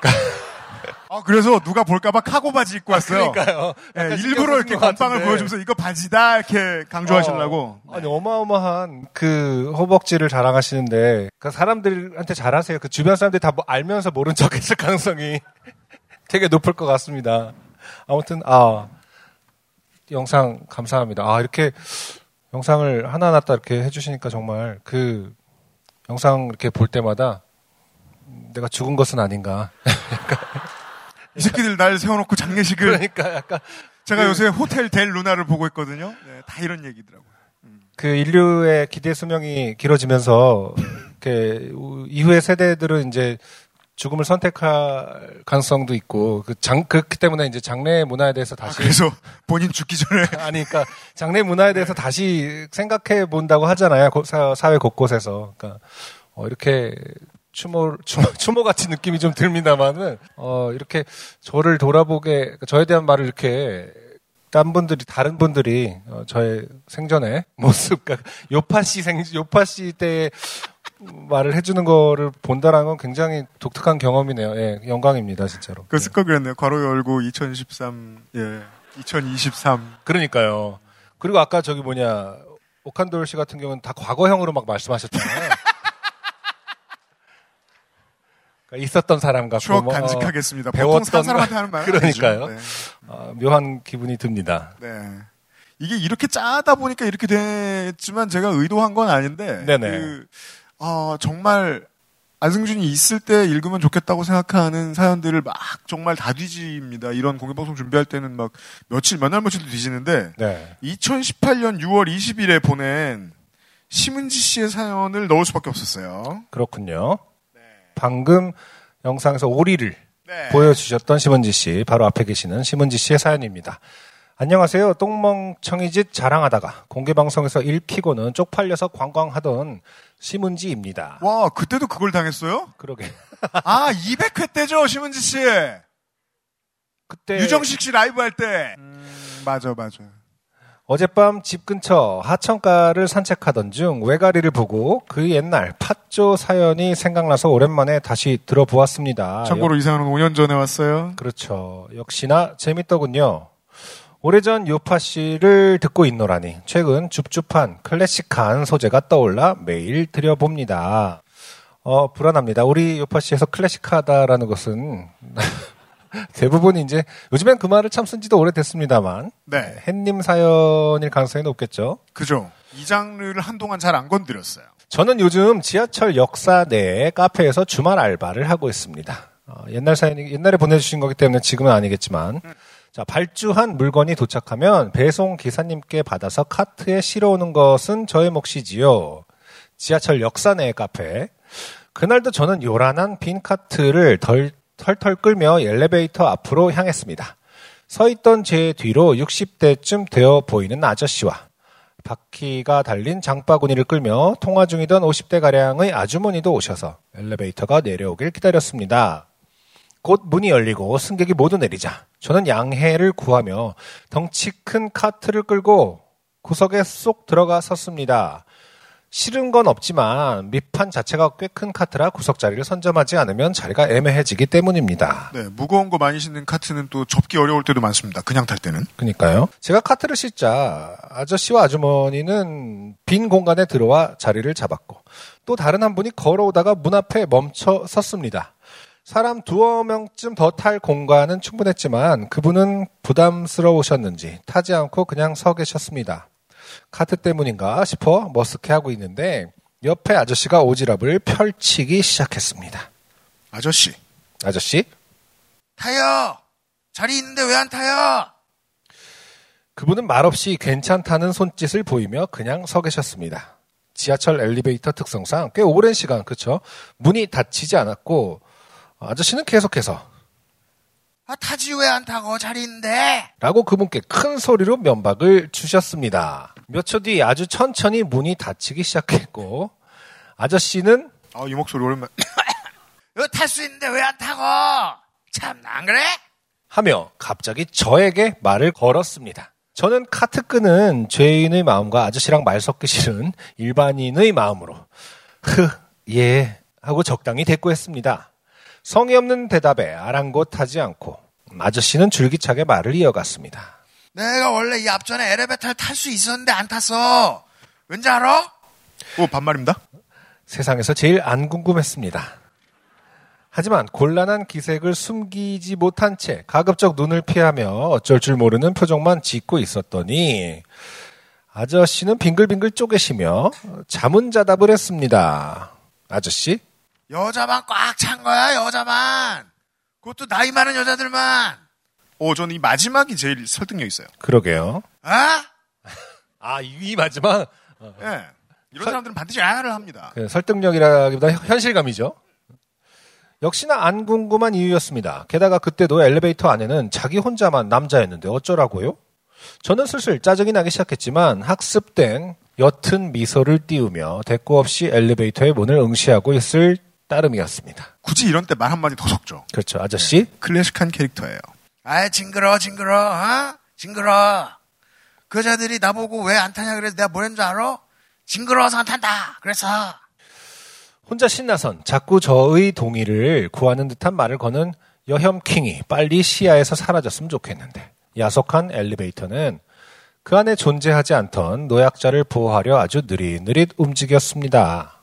아, 그래서 누가 볼까봐 카고 바지 입고 왔어요. 그러니까요. 네, 일부러 이렇게 건빵을. 보여주면서 이거 바지다 이렇게 강조하시려고. 어, 아니 어마어마한 그 허벅지를 자랑하시는데 그 사람들한테 잘하세요. 그 주변 사람들이 다 뭐 알면서 모른 척 했을 가능성이 되게 높을 것 같습니다. 아무튼 아 영상 감사합니다. 아 이렇게 영상을 하나하나 딱 이렇게 해주시니까 정말 그 영상 이렇게 볼 때마다 내가 죽은 것은 아닌가. 이 새끼들 날 세워놓고 장례식을. 그러니까 약간 제가 그- 요새 호텔 델 루나를 보고 있거든요. 네, 다 이런 얘기더라고요. 그 인류의 기대 수명이 길어지면서 이렇게 우- 이후의 세대들은 이제 죽음을 선택할 가능성도 있고 그 장 그렇기 때문에 이제 장례 문화에 대해서 다시 그래서 본인 죽기 전에? 아니 그러니까 장례 문화에 대해서 다시 생각해 본다고 하잖아요 사, 사회 곳곳에서. 그러니까 어, 이렇게 추모 추모 추모 같은 느낌이 좀 듭니다만은 어 이렇게 저를 돌아보게 그러니까 저에 대한 말을 이렇게 딴 분들이 다른 분들이 어, 저의 생전의 모습 그러니까 요파 씨 생 요파 씨 때 말을 해주는 거를 본다라는 건 굉장히 독특한 경험이네요. 예, 영광입니다, 진짜로. 그쓸거 그랬네요. 괄호 열고 2013, 예, 2023. 그러니까요. 그리고 아까 저기 뭐냐 오칸돌 씨 같은 경우는 다 과거형으로 막 말씀하셨잖아요. 그러니까 있었던 사람과 추억 뭐, 어, 간직하겠습니다. 보통 배웠던 산 사람한테 하는 말 그러니까요. 네. 어, 묘한 기분이 듭니다. 네. 이게 이렇게 짜다 보니까 이렇게 됐지만 제가 의도한 건 아닌데. 네네. 그, 아, 정말 안승준이 있을 때 읽으면 좋겠다고 생각하는 사연들을 막 정말 다 뒤집니다. 이런 공개방송 준비할 때는 막 며칠, 몇 날 며칠도 뒤지는데. 네. 2018년 6월 20일에 보낸 심은지 씨의 사연을 넣을 수밖에 없었어요. 그렇군요. 방금 영상에서 오리를 네. 보여주셨던 심은지 씨, 바로 앞에 계시는 심은지 씨의 사연입니다. 안녕하세요. 똥멍청이짓 자랑하다가 공개방송에서 읽히고는 쪽팔려서 관광하던 심은지입니다. 와, 그때도 그걸 당했어요? 그러게. 아, 200회 때죠, 심은지 씨. 그때 유정식 씨 라이브 할 때. 음, 맞아, 맞아. 어젯밤 집 근처 하천가를 산책하던 중 외가리를 보고 그 옛날 팥조 사연이 생각나서 오랜만에 다시 들어보았습니다. 참고로 이 사연은 5년 전에 왔어요. 그렇죠. 역시나 재밌더군요. 오래전 요파 씨를 듣고 있노라니 최근 줍줍한 클래식한 소재가 떠올라 매일 들여봅니다. 어, 불안합니다. 우리 요파 씨에서 클래식하다라는 것은 대부분 이제 요즘엔 그 말을 참 쓴지도 오래됐습니다만 네. 햇님 사연일 가능성이 높겠죠. 그죠. 이 장르를 한동안 잘 안 건드렸어요. 저는 요즘 지하철 역사 내에 카페에서 주말 알바를 하고 있습니다. 어, 옛날 사연이 옛날에 보내주신 거기 때문에 지금은 아니겠지만 자 발주한 물건이 도착하면 배송 기사님께 받아서 카트에 실어오는 것은 저의 몫이지요. 지하철 역사 내의 카페. 그날도 저는 요란한 빈 카트를 덜, 털털 끌며 엘리베이터 앞으로 향했습니다. 서 있던 제 뒤로 60대쯤 되어 보이는 아저씨와 바퀴가 달린 장바구니를 끌며 통화 중이던 50대가량의 아주머니도 오셔서 엘리베이터가 내려오길 기다렸습니다. 곧 문이 열리고 승객이 모두 내리자 저는 양해를 구하며 덩치 큰 카트를 끌고 구석에 쏙 들어가 섰습니다. 싫은 건 없지만 밑판 자체가 꽤 큰 카트라 구석 자리를 선점하지 않으면 자리가 애매해지기 때문입니다. 네, 무거운 거 많이 싣는 카트는 또 접기 어려울 때도 많습니다. 그냥 탈 때는. 그니까요. 제가 카트를 싣자 아저씨와 아주머니는 빈 공간에 들어와 자리를 잡았고 또 다른 한 분이 걸어오다가 문 앞에 멈춰 섰습니다. 사람 두어 명쯤 더 탈 공간은 충분했지만 그분은 부담스러우셨는지 타지 않고 그냥 서 계셨습니다. 카트 때문인가 싶어 머쓱해하고 있는데 옆에 아저씨가 오지랖을 펼치기 시작했습니다. 아저씨. 아저씨? 타요! 자리 있는데 왜 안 타요? 그분은 말없이 괜찮다는 손짓을 보이며 그냥 서 계셨습니다. 지하철 엘리베이터 특성상 꽤 오랜 시간, 그쵸? 문이 닫히지 않았고, 아저씨는 계속해서, 아, 타지 왜 안 타고 자리 있는데? 라고 그분께 큰 소리로 면박을 주셨습니다. 몇 초 뒤 아주 천천히 문이 닫히기 시작했고, 아저씨는, 아, 이 목소리 오랜만. 이거 탈 수 있는데 왜 안 타고? 참, 안 그래? 하며 갑자기 저에게 말을 걸었습니다. 저는 카트 끄는 죄인의 마음과 아저씨랑 말 섞기 싫은 일반인의 마음으로 흐, 예 하고 적당히 대꾸했습니다. 성의 없는 대답에 아랑곳하지 않고 아저씨는 줄기차게 말을 이어갔습니다. 내가 원래 이 앞전에 엘리베이터를 탈 수 있었는데 안 탔어. 왠지 알아? 오, 반말입니다. 세상에서 제일 안 궁금했습니다. 하지만 곤란한 기색을 숨기지 못한 채 가급적 눈을 피하며 어쩔 줄 모르는 표정만 짓고 있었더니 아저씨는 빙글빙글 쪼개시며 자문자답을 했습니다. 아저씨? 여자만 꽉 찬 거야, 여자만. 그것도 나이 많은 여자들만. 오, 저는 이 마지막이 제일 설득력 있어요. 그러게요. 아? 아, 이 마지막? 예. 네. 이런 사람들은 반드시 아를 합니다. 그 설득력이라기보다 현실감이죠. 역시나 안 궁금한 이유였습니다. 게다가 그때도 엘리베이터 안에는 자기 혼자만 남자였는데 어쩌라고요? 저는 슬슬 짜증이 나기 시작했지만 학습된 옅은 미소를 띄우며 대꾸 없이 엘리베이터의 문을 응시하고 있을 따름이었습니다. 굳이 이런 때 말 한마디 더 섞죠. 그렇죠. 아저씨? 네. 클래식한 캐릭터예요. 아이, 징그러, 징그러, 어? 징그러. 그 여자들이 나보고 왜 안 타냐 그래서 내가 뭐랬는 줄 알아? 징그러워서 안 탄다. 그래서. 혼자 신나선 자꾸 저의 동의를 구하는 듯한 말을 거는 여혐킹이 빨리 시야에서 사라졌으면 좋겠는데 야속한 엘리베이터는 그 안에 존재하지 않던 노약자를 보호하려 아주 느릿느릿 움직였습니다.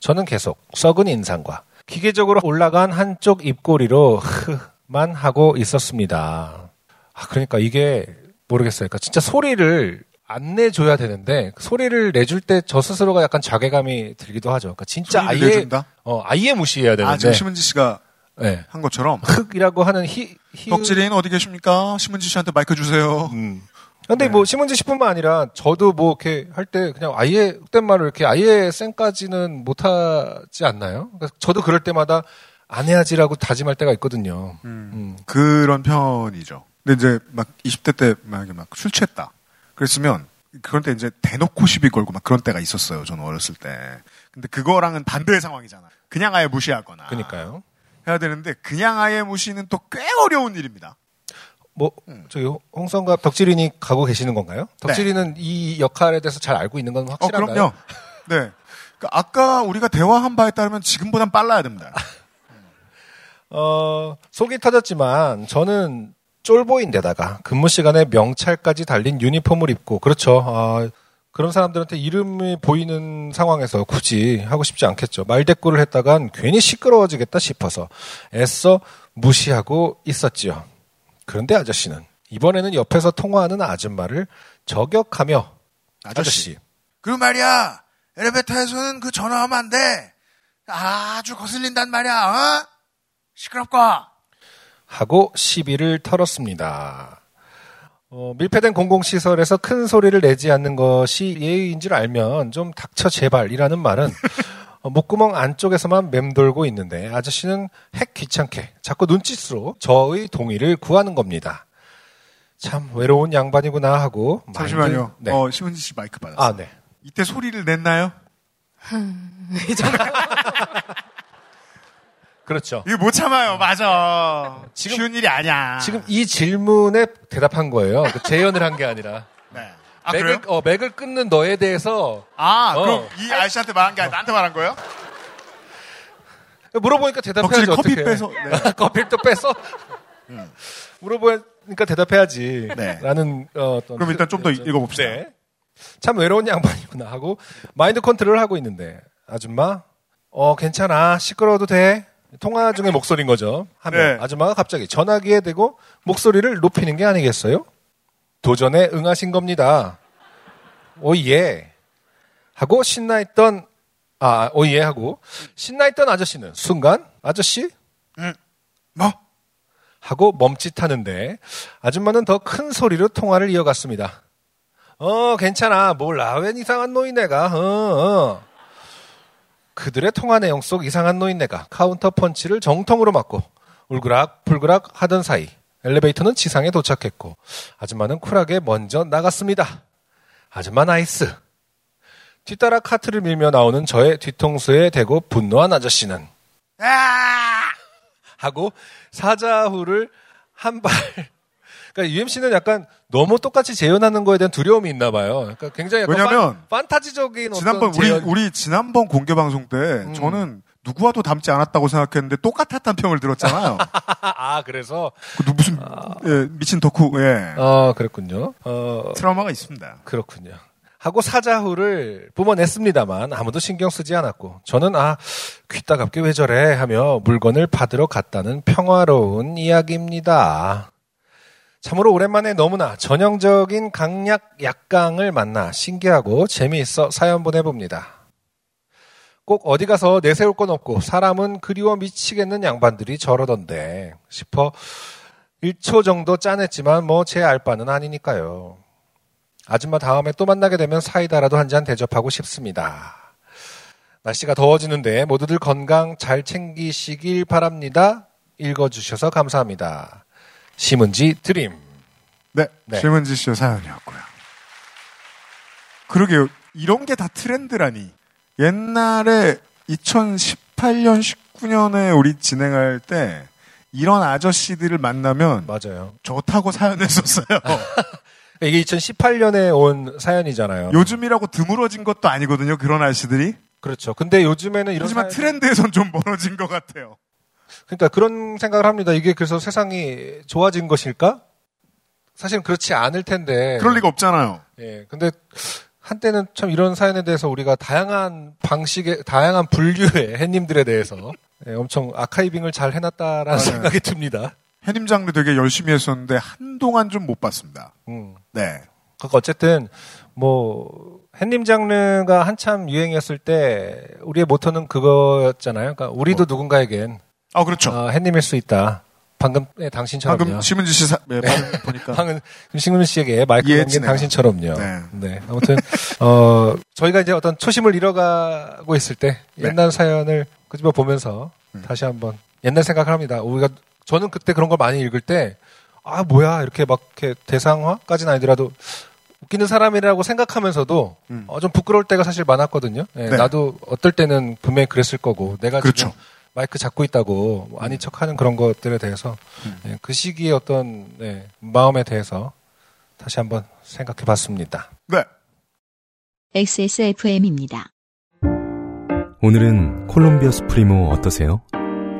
저는 계속 썩은 인상과 기계적으로 올라간 한쪽 입꼬리로 흐만 하고 있었습니다. 아, 그러니까 이게 모르겠어요. 그러니까 진짜 소리를 안 내줘야 되는데 소리를 내줄 때 저 스스로가 약간 자괴감이 들기도 하죠. 그러니까 진짜 아예 내준다? 어 아예 무시해야 되는데. 아 지금 심은지 씨가 네. 한 것처럼 흑이라고 하는 히, 히... 덕질인 어디 계십니까? 심은지 씨한테 마이크 주세요. 음. 근데 네. 뭐 심은지 씨뿐만 아니라 저도 뭐 이렇게 할 때 그냥 아예 흑된 말을 이렇게 아예 쌩까지는 못하지 않나요? 그러니까 저도 그럴 때마다 안 해야지라고 다짐할 때가 있거든요. 음. 음. 그런 편이죠. 근데 이제 막 20대 때 만약에 막 술 취했다. 그랬으면 그런 때 이제 대놓고 시비 걸고 막 그런 때가 있었어요. 저는 어렸을 때. 근데 그거랑은 반대의 상황이잖아. 그냥 아예 무시하거나. 그니까요. 해야 되는데 그냥 아예 무시는 또 꽤 어려운 일입니다. 뭐 저기 홍성갑 덕질인이 가고 계시는 건가요? 네. 덕질인은 네. 이 역할에 대해서 잘 알고 있는 건 확실한가요? 어, 그럼요. 네. 그러니까 아까 우리가 대화한 바에 따르면 지금보단 빨라야 됩니다. 어, 속이 터졌지만 저는 쫄보인데다가 근무 시간에 명찰까지 달린 유니폼을 입고 그렇죠. 아, 그런 사람들한테 이름이 보이는 상황에서 굳이 하고 싶지 않겠죠. 말대꾸를 했다간 괜히 시끄러워지겠다 싶어서 애써 무시하고 있었지요. 그런데 아저씨는 이번에는 옆에서 통화하는 아줌마를 저격하며 아저씨. 아저씨. 그 말이야. 엘리베이터에서는 그 전화하면 안 돼. 아주 거슬린단 말이야. 어? 시끄럽고. 하고 시비를 털었습니다. 어, 밀폐된 공공시설에서 큰 소리를 내지 않는 것이 예의인 줄 알면 좀 닥쳐 제발이라는 말은 어, 목구멍 안쪽에서만 맴돌고 있는데 아저씨는 핵 귀찮게 자꾸 눈짓으로 저의 동의를 구하는 겁니다. 참 외로운 양반이구나 하고 잠시만요. 네. 어, 심은지 씨 마이크 받았어요. 아, 네. 이때 소리를 냈나요? 그렇죠. 이거 못 참아요. 맞아. 지금, 쉬운 일이 아니야. 지금 이 질문에 대답한 거예요. 그 재연을 한 게 아니라. 네. 아, 맥을, 그래요? 어, 맥을 끊는 너에 대해서 아, 어. 그럼 이 아저씨한테 말한 게 아니라 나한테 말한 거예요? 물어보니까 대답해야지 커피 어떡해. 빼서, 네. 커피를 또 빼서 물어보니까 대답해야지. 네. 라는 어, 어떤 그럼 일단 좀 더 읽어봅시다. 네. 참 외로운 양반이구나 하고 마인드 컨트롤을 하고 있는데 아줌마 어 괜찮아 시끄러워도 돼 통화 중에 목소리인 거죠 하면 네. 아줌마가 갑자기 전화기에 대고 목소리를 높이는 게 아니겠어요? 도전에 응하신 겁니다. 오예 하고 신나있던 아 오예 하고 신나있던 아저씨는 순간 아저씨 뭐 하고 멈칫하는데 아줌마는 더 큰 소리로 통화를 이어갔습니다. 어, 괜찮아. 몰라. 웬 이상한 노인네가. 어, 어. 그들의 통화 내용 속 이상한 노인네가 카운터 펀치를 정통으로 맞고 울그락 불그락 하던 사이 엘리베이터는 지상에 도착했고 아줌마는 쿨하게 먼저 나갔습니다. 아줌마 nice. 뒤따라 카트를 밀며 나오는 저의 뒤통수에 대고 분노한 아저씨는 하고 사자후를 한 발. 그러니까 UMC는 약간 너무 똑같이 재현하는 거에 대한 두려움이 있나 봐요. 그러니까 굉장히 약간 왜냐면 판, 타지적인 지난번 어떤 우리 재현- 우리 지난번 공개 방송 때 음. 저는 누구와도 닮지 않았다고 생각했는데 똑같았다는 평을 들었잖아요. 아 그래서 그 누- 무슨 예, 미친 덕후 예. 어 그랬군요. 어 트라우마가 있습니다. 그렇군요. 하고 사자후를 뿜어냈습니다만 아무도 신경 쓰지 않았고 저는 아 귀따갑게 왜 저래 하며 물건을 받으러 갔다는 평화로운 이야기입니다. 참으로 오랜만에 너무나 전형적인 강약 약강을 만나 신기하고 재미있어 사연 보내봅니다. 꼭 어디 가서 내세울 건 없고 사람은 그리워 미치겠는 양반들이 저러던데 싶어 1초 정도 짠했지만 뭐 제 알바는 아니니까요. 아줌마 다음에 또 만나게 되면 사이다라도 한 잔 대접하고 싶습니다. 날씨가 더워지는데 모두들 건강 잘 챙기시길 바랍니다. 읽어주셔서 감사합니다. 심은지 드림. 네, 네. 심은지 씨의 사연이었고요. 그러게요. 이런 게 다 트렌드라니. 옛날에 2018년, 19년에 우리 진행할 때 이런 아저씨들을 만나면 맞아요. 좋다고 사연했었어요. 이게 2018년에 온 사연이잖아요. 요즘이라고 드물어진 것도 아니거든요. 그런 아저씨들이. 그렇죠. 근데 요즘에는 이런 하지만 사연- 트렌드에선 좀 멀어진 것 같아요. 그러니까 그런 생각을 합니다. 이게 그래서 세상이 좋아진 것일까? 사실은 그렇지 않을 텐데. 그럴 리가 없잖아요. 예. 근데 한때는 참 이런 사연에 대해서 우리가 다양한 방식의 다양한 분류의 햇님들에 대해서 예, 엄청 아카이빙을 잘 해놨다라는 맞아요. 생각이 듭니다. 해님 장르 되게 열심히 했었는데 한동안 좀 못 봤습니다. 음. 네. 그러니까 어쨌든 뭐 햇님 장르가 한참 유행이었을 때 우리의 모토는 그거였잖아요. 그러니까 우리도 누군가에겐 아 그렇죠. 어, 햇님일 수 있다. 방금 네, 당신처럼요. 방금 심은지 씨 사, 네, 네. 보니까 방금 심은 씨에게 마이크 넘긴. 당신처럼요. 네. 네. 아무튼 어 저희가 이제 어떤 초심을 잃어가고 있을 때 네. 옛날 사연을 끄집어 보면서 음. 다시 한번 옛날 생각을 합니다. 우리가 저는 그때 그런 걸 많이 읽을 때 아 뭐야 이렇게 막 이렇게 대상화까지는 아니더라도 웃기는 사람이라고 생각하면서도 음. 어, 좀 부끄러울 때가 사실 많았거든요. 예, 네. 나도 어떨 때는 분명히 그랬을 거고 내가 그렇죠. 지금 마이크 잡고 있다고 뭐 아닌 척하는 그런 것들에 대해서 음. 예, 그 시기의 어떤 네, 마음에 대해서 다시 한번 생각해 봤습니다. 네. XSFM입니다. 오늘은 콜롬비아 수프리모 어떠세요?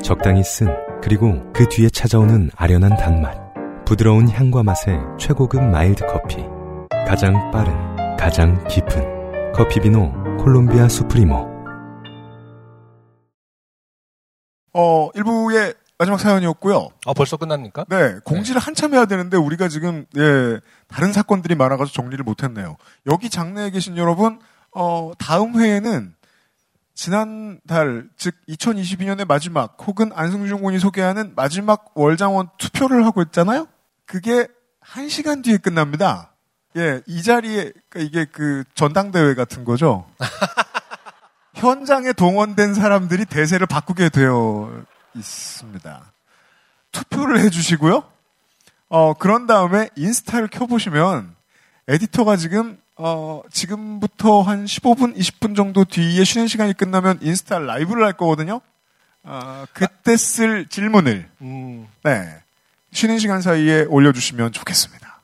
적당히 쓴 그리고 그 뒤에 찾아오는 아련한 단맛 부드러운 향과 맛의 최고급 mild 커피 가장 빠른 가장 깊은 커피 비노 콜롬비아 수프리모 어, 1부의 마지막 사연이었고요. 아 벌써 끝납니까? 네, 공지를 한참 해야 되는데 우리가 지금 예, 다른 사건들이 많아 가지고 정리를 못 했네요. 여기 장내에 계신 여러분, 어, 다음 회에는 지난달 즉 2022년의 마지막 혹은 안승준 군이 소개하는 마지막 월장원 투표를 하고 있잖아요. 그게 한 시간 뒤에 끝납니다. 예, 이 자리에 그러니까 이게 그 전당대회 같은 거죠. 현장에 동원된 사람들이 대세를 바꾸게 되어 있습니다. 투표를 해주시고요. 어, 그런 다음에 인스타를 켜보시면 에디터가 지금, 어, 지금부터 한 15분, 20분 정도 뒤에 쉬는 시간이 끝나면 인스타 라이브를 할 거거든요. 어, 그때 쓸 질문을, 음, 네. 쉬는 시간 사이에 올려주시면 좋겠습니다.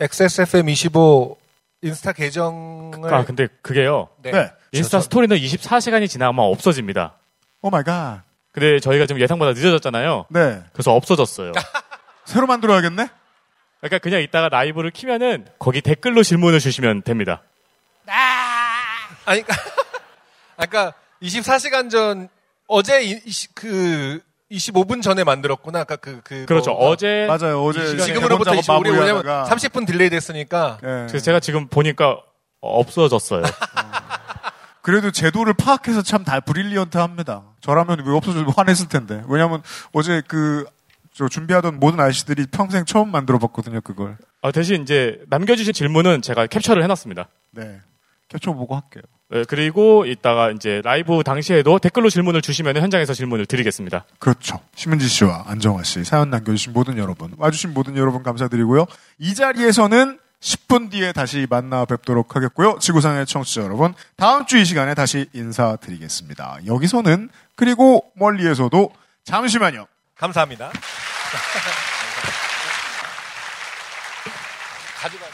XSFM 25 인스타 계정을 아, 근데 그게요. 네. 네. 인스타 스토리는 24시간이 지나면 없어집니다. Oh my god. 근데 저희가 지금 예상보다 늦어졌잖아요. 네. 그래서 없어졌어요. 새로 만들어야겠네? 그러니까 그냥 이따가 라이브를 키면은 거기 댓글로 질문을 주시면 됩니다. 아니, 아까 24시간 전 어제 이, 이- 그 25분 전에 만들었구나. 아까 그, 그 그렇죠. 뭐가. 어제 맞아요. 어제 지금으로부터 대본 20, 작업 우리 왜냐면 마무리하다가 30분 delay 됐으니까. 예. 그래서 제가 지금 보니까 없어졌어요. 그래도 제도를 파악해서 참 다 brilliant 합니다. 저라면 왜 없어져도 화냈을 텐데. 왜냐면 어제 그, 저 준비하던 모든 아저씨들이 평생 처음 만들어 봤거든요, 그걸. 어, 대신 이제 남겨주신 질문은 제가 캡처를 해놨습니다. 네. 캡처보고 할게요. 네, 그리고 이따가 이제 라이브 당시에도 댓글로 질문을 주시면 현장에서 질문을 드리겠습니다. 그렇죠. 심은지 씨와 안정화 씨, 사연 남겨주신 모든 여러분, 와주신 모든 여러분 감사드리고요. 이 자리에서는 10분 뒤에 다시 만나 뵙도록 하겠고요. 지구상의 청취자 여러분, 다음 주 이 시간에 다시 인사드리겠습니다. 여기서는, 그리고 멀리에서도, 잠시만요. 감사합니다. 가져가.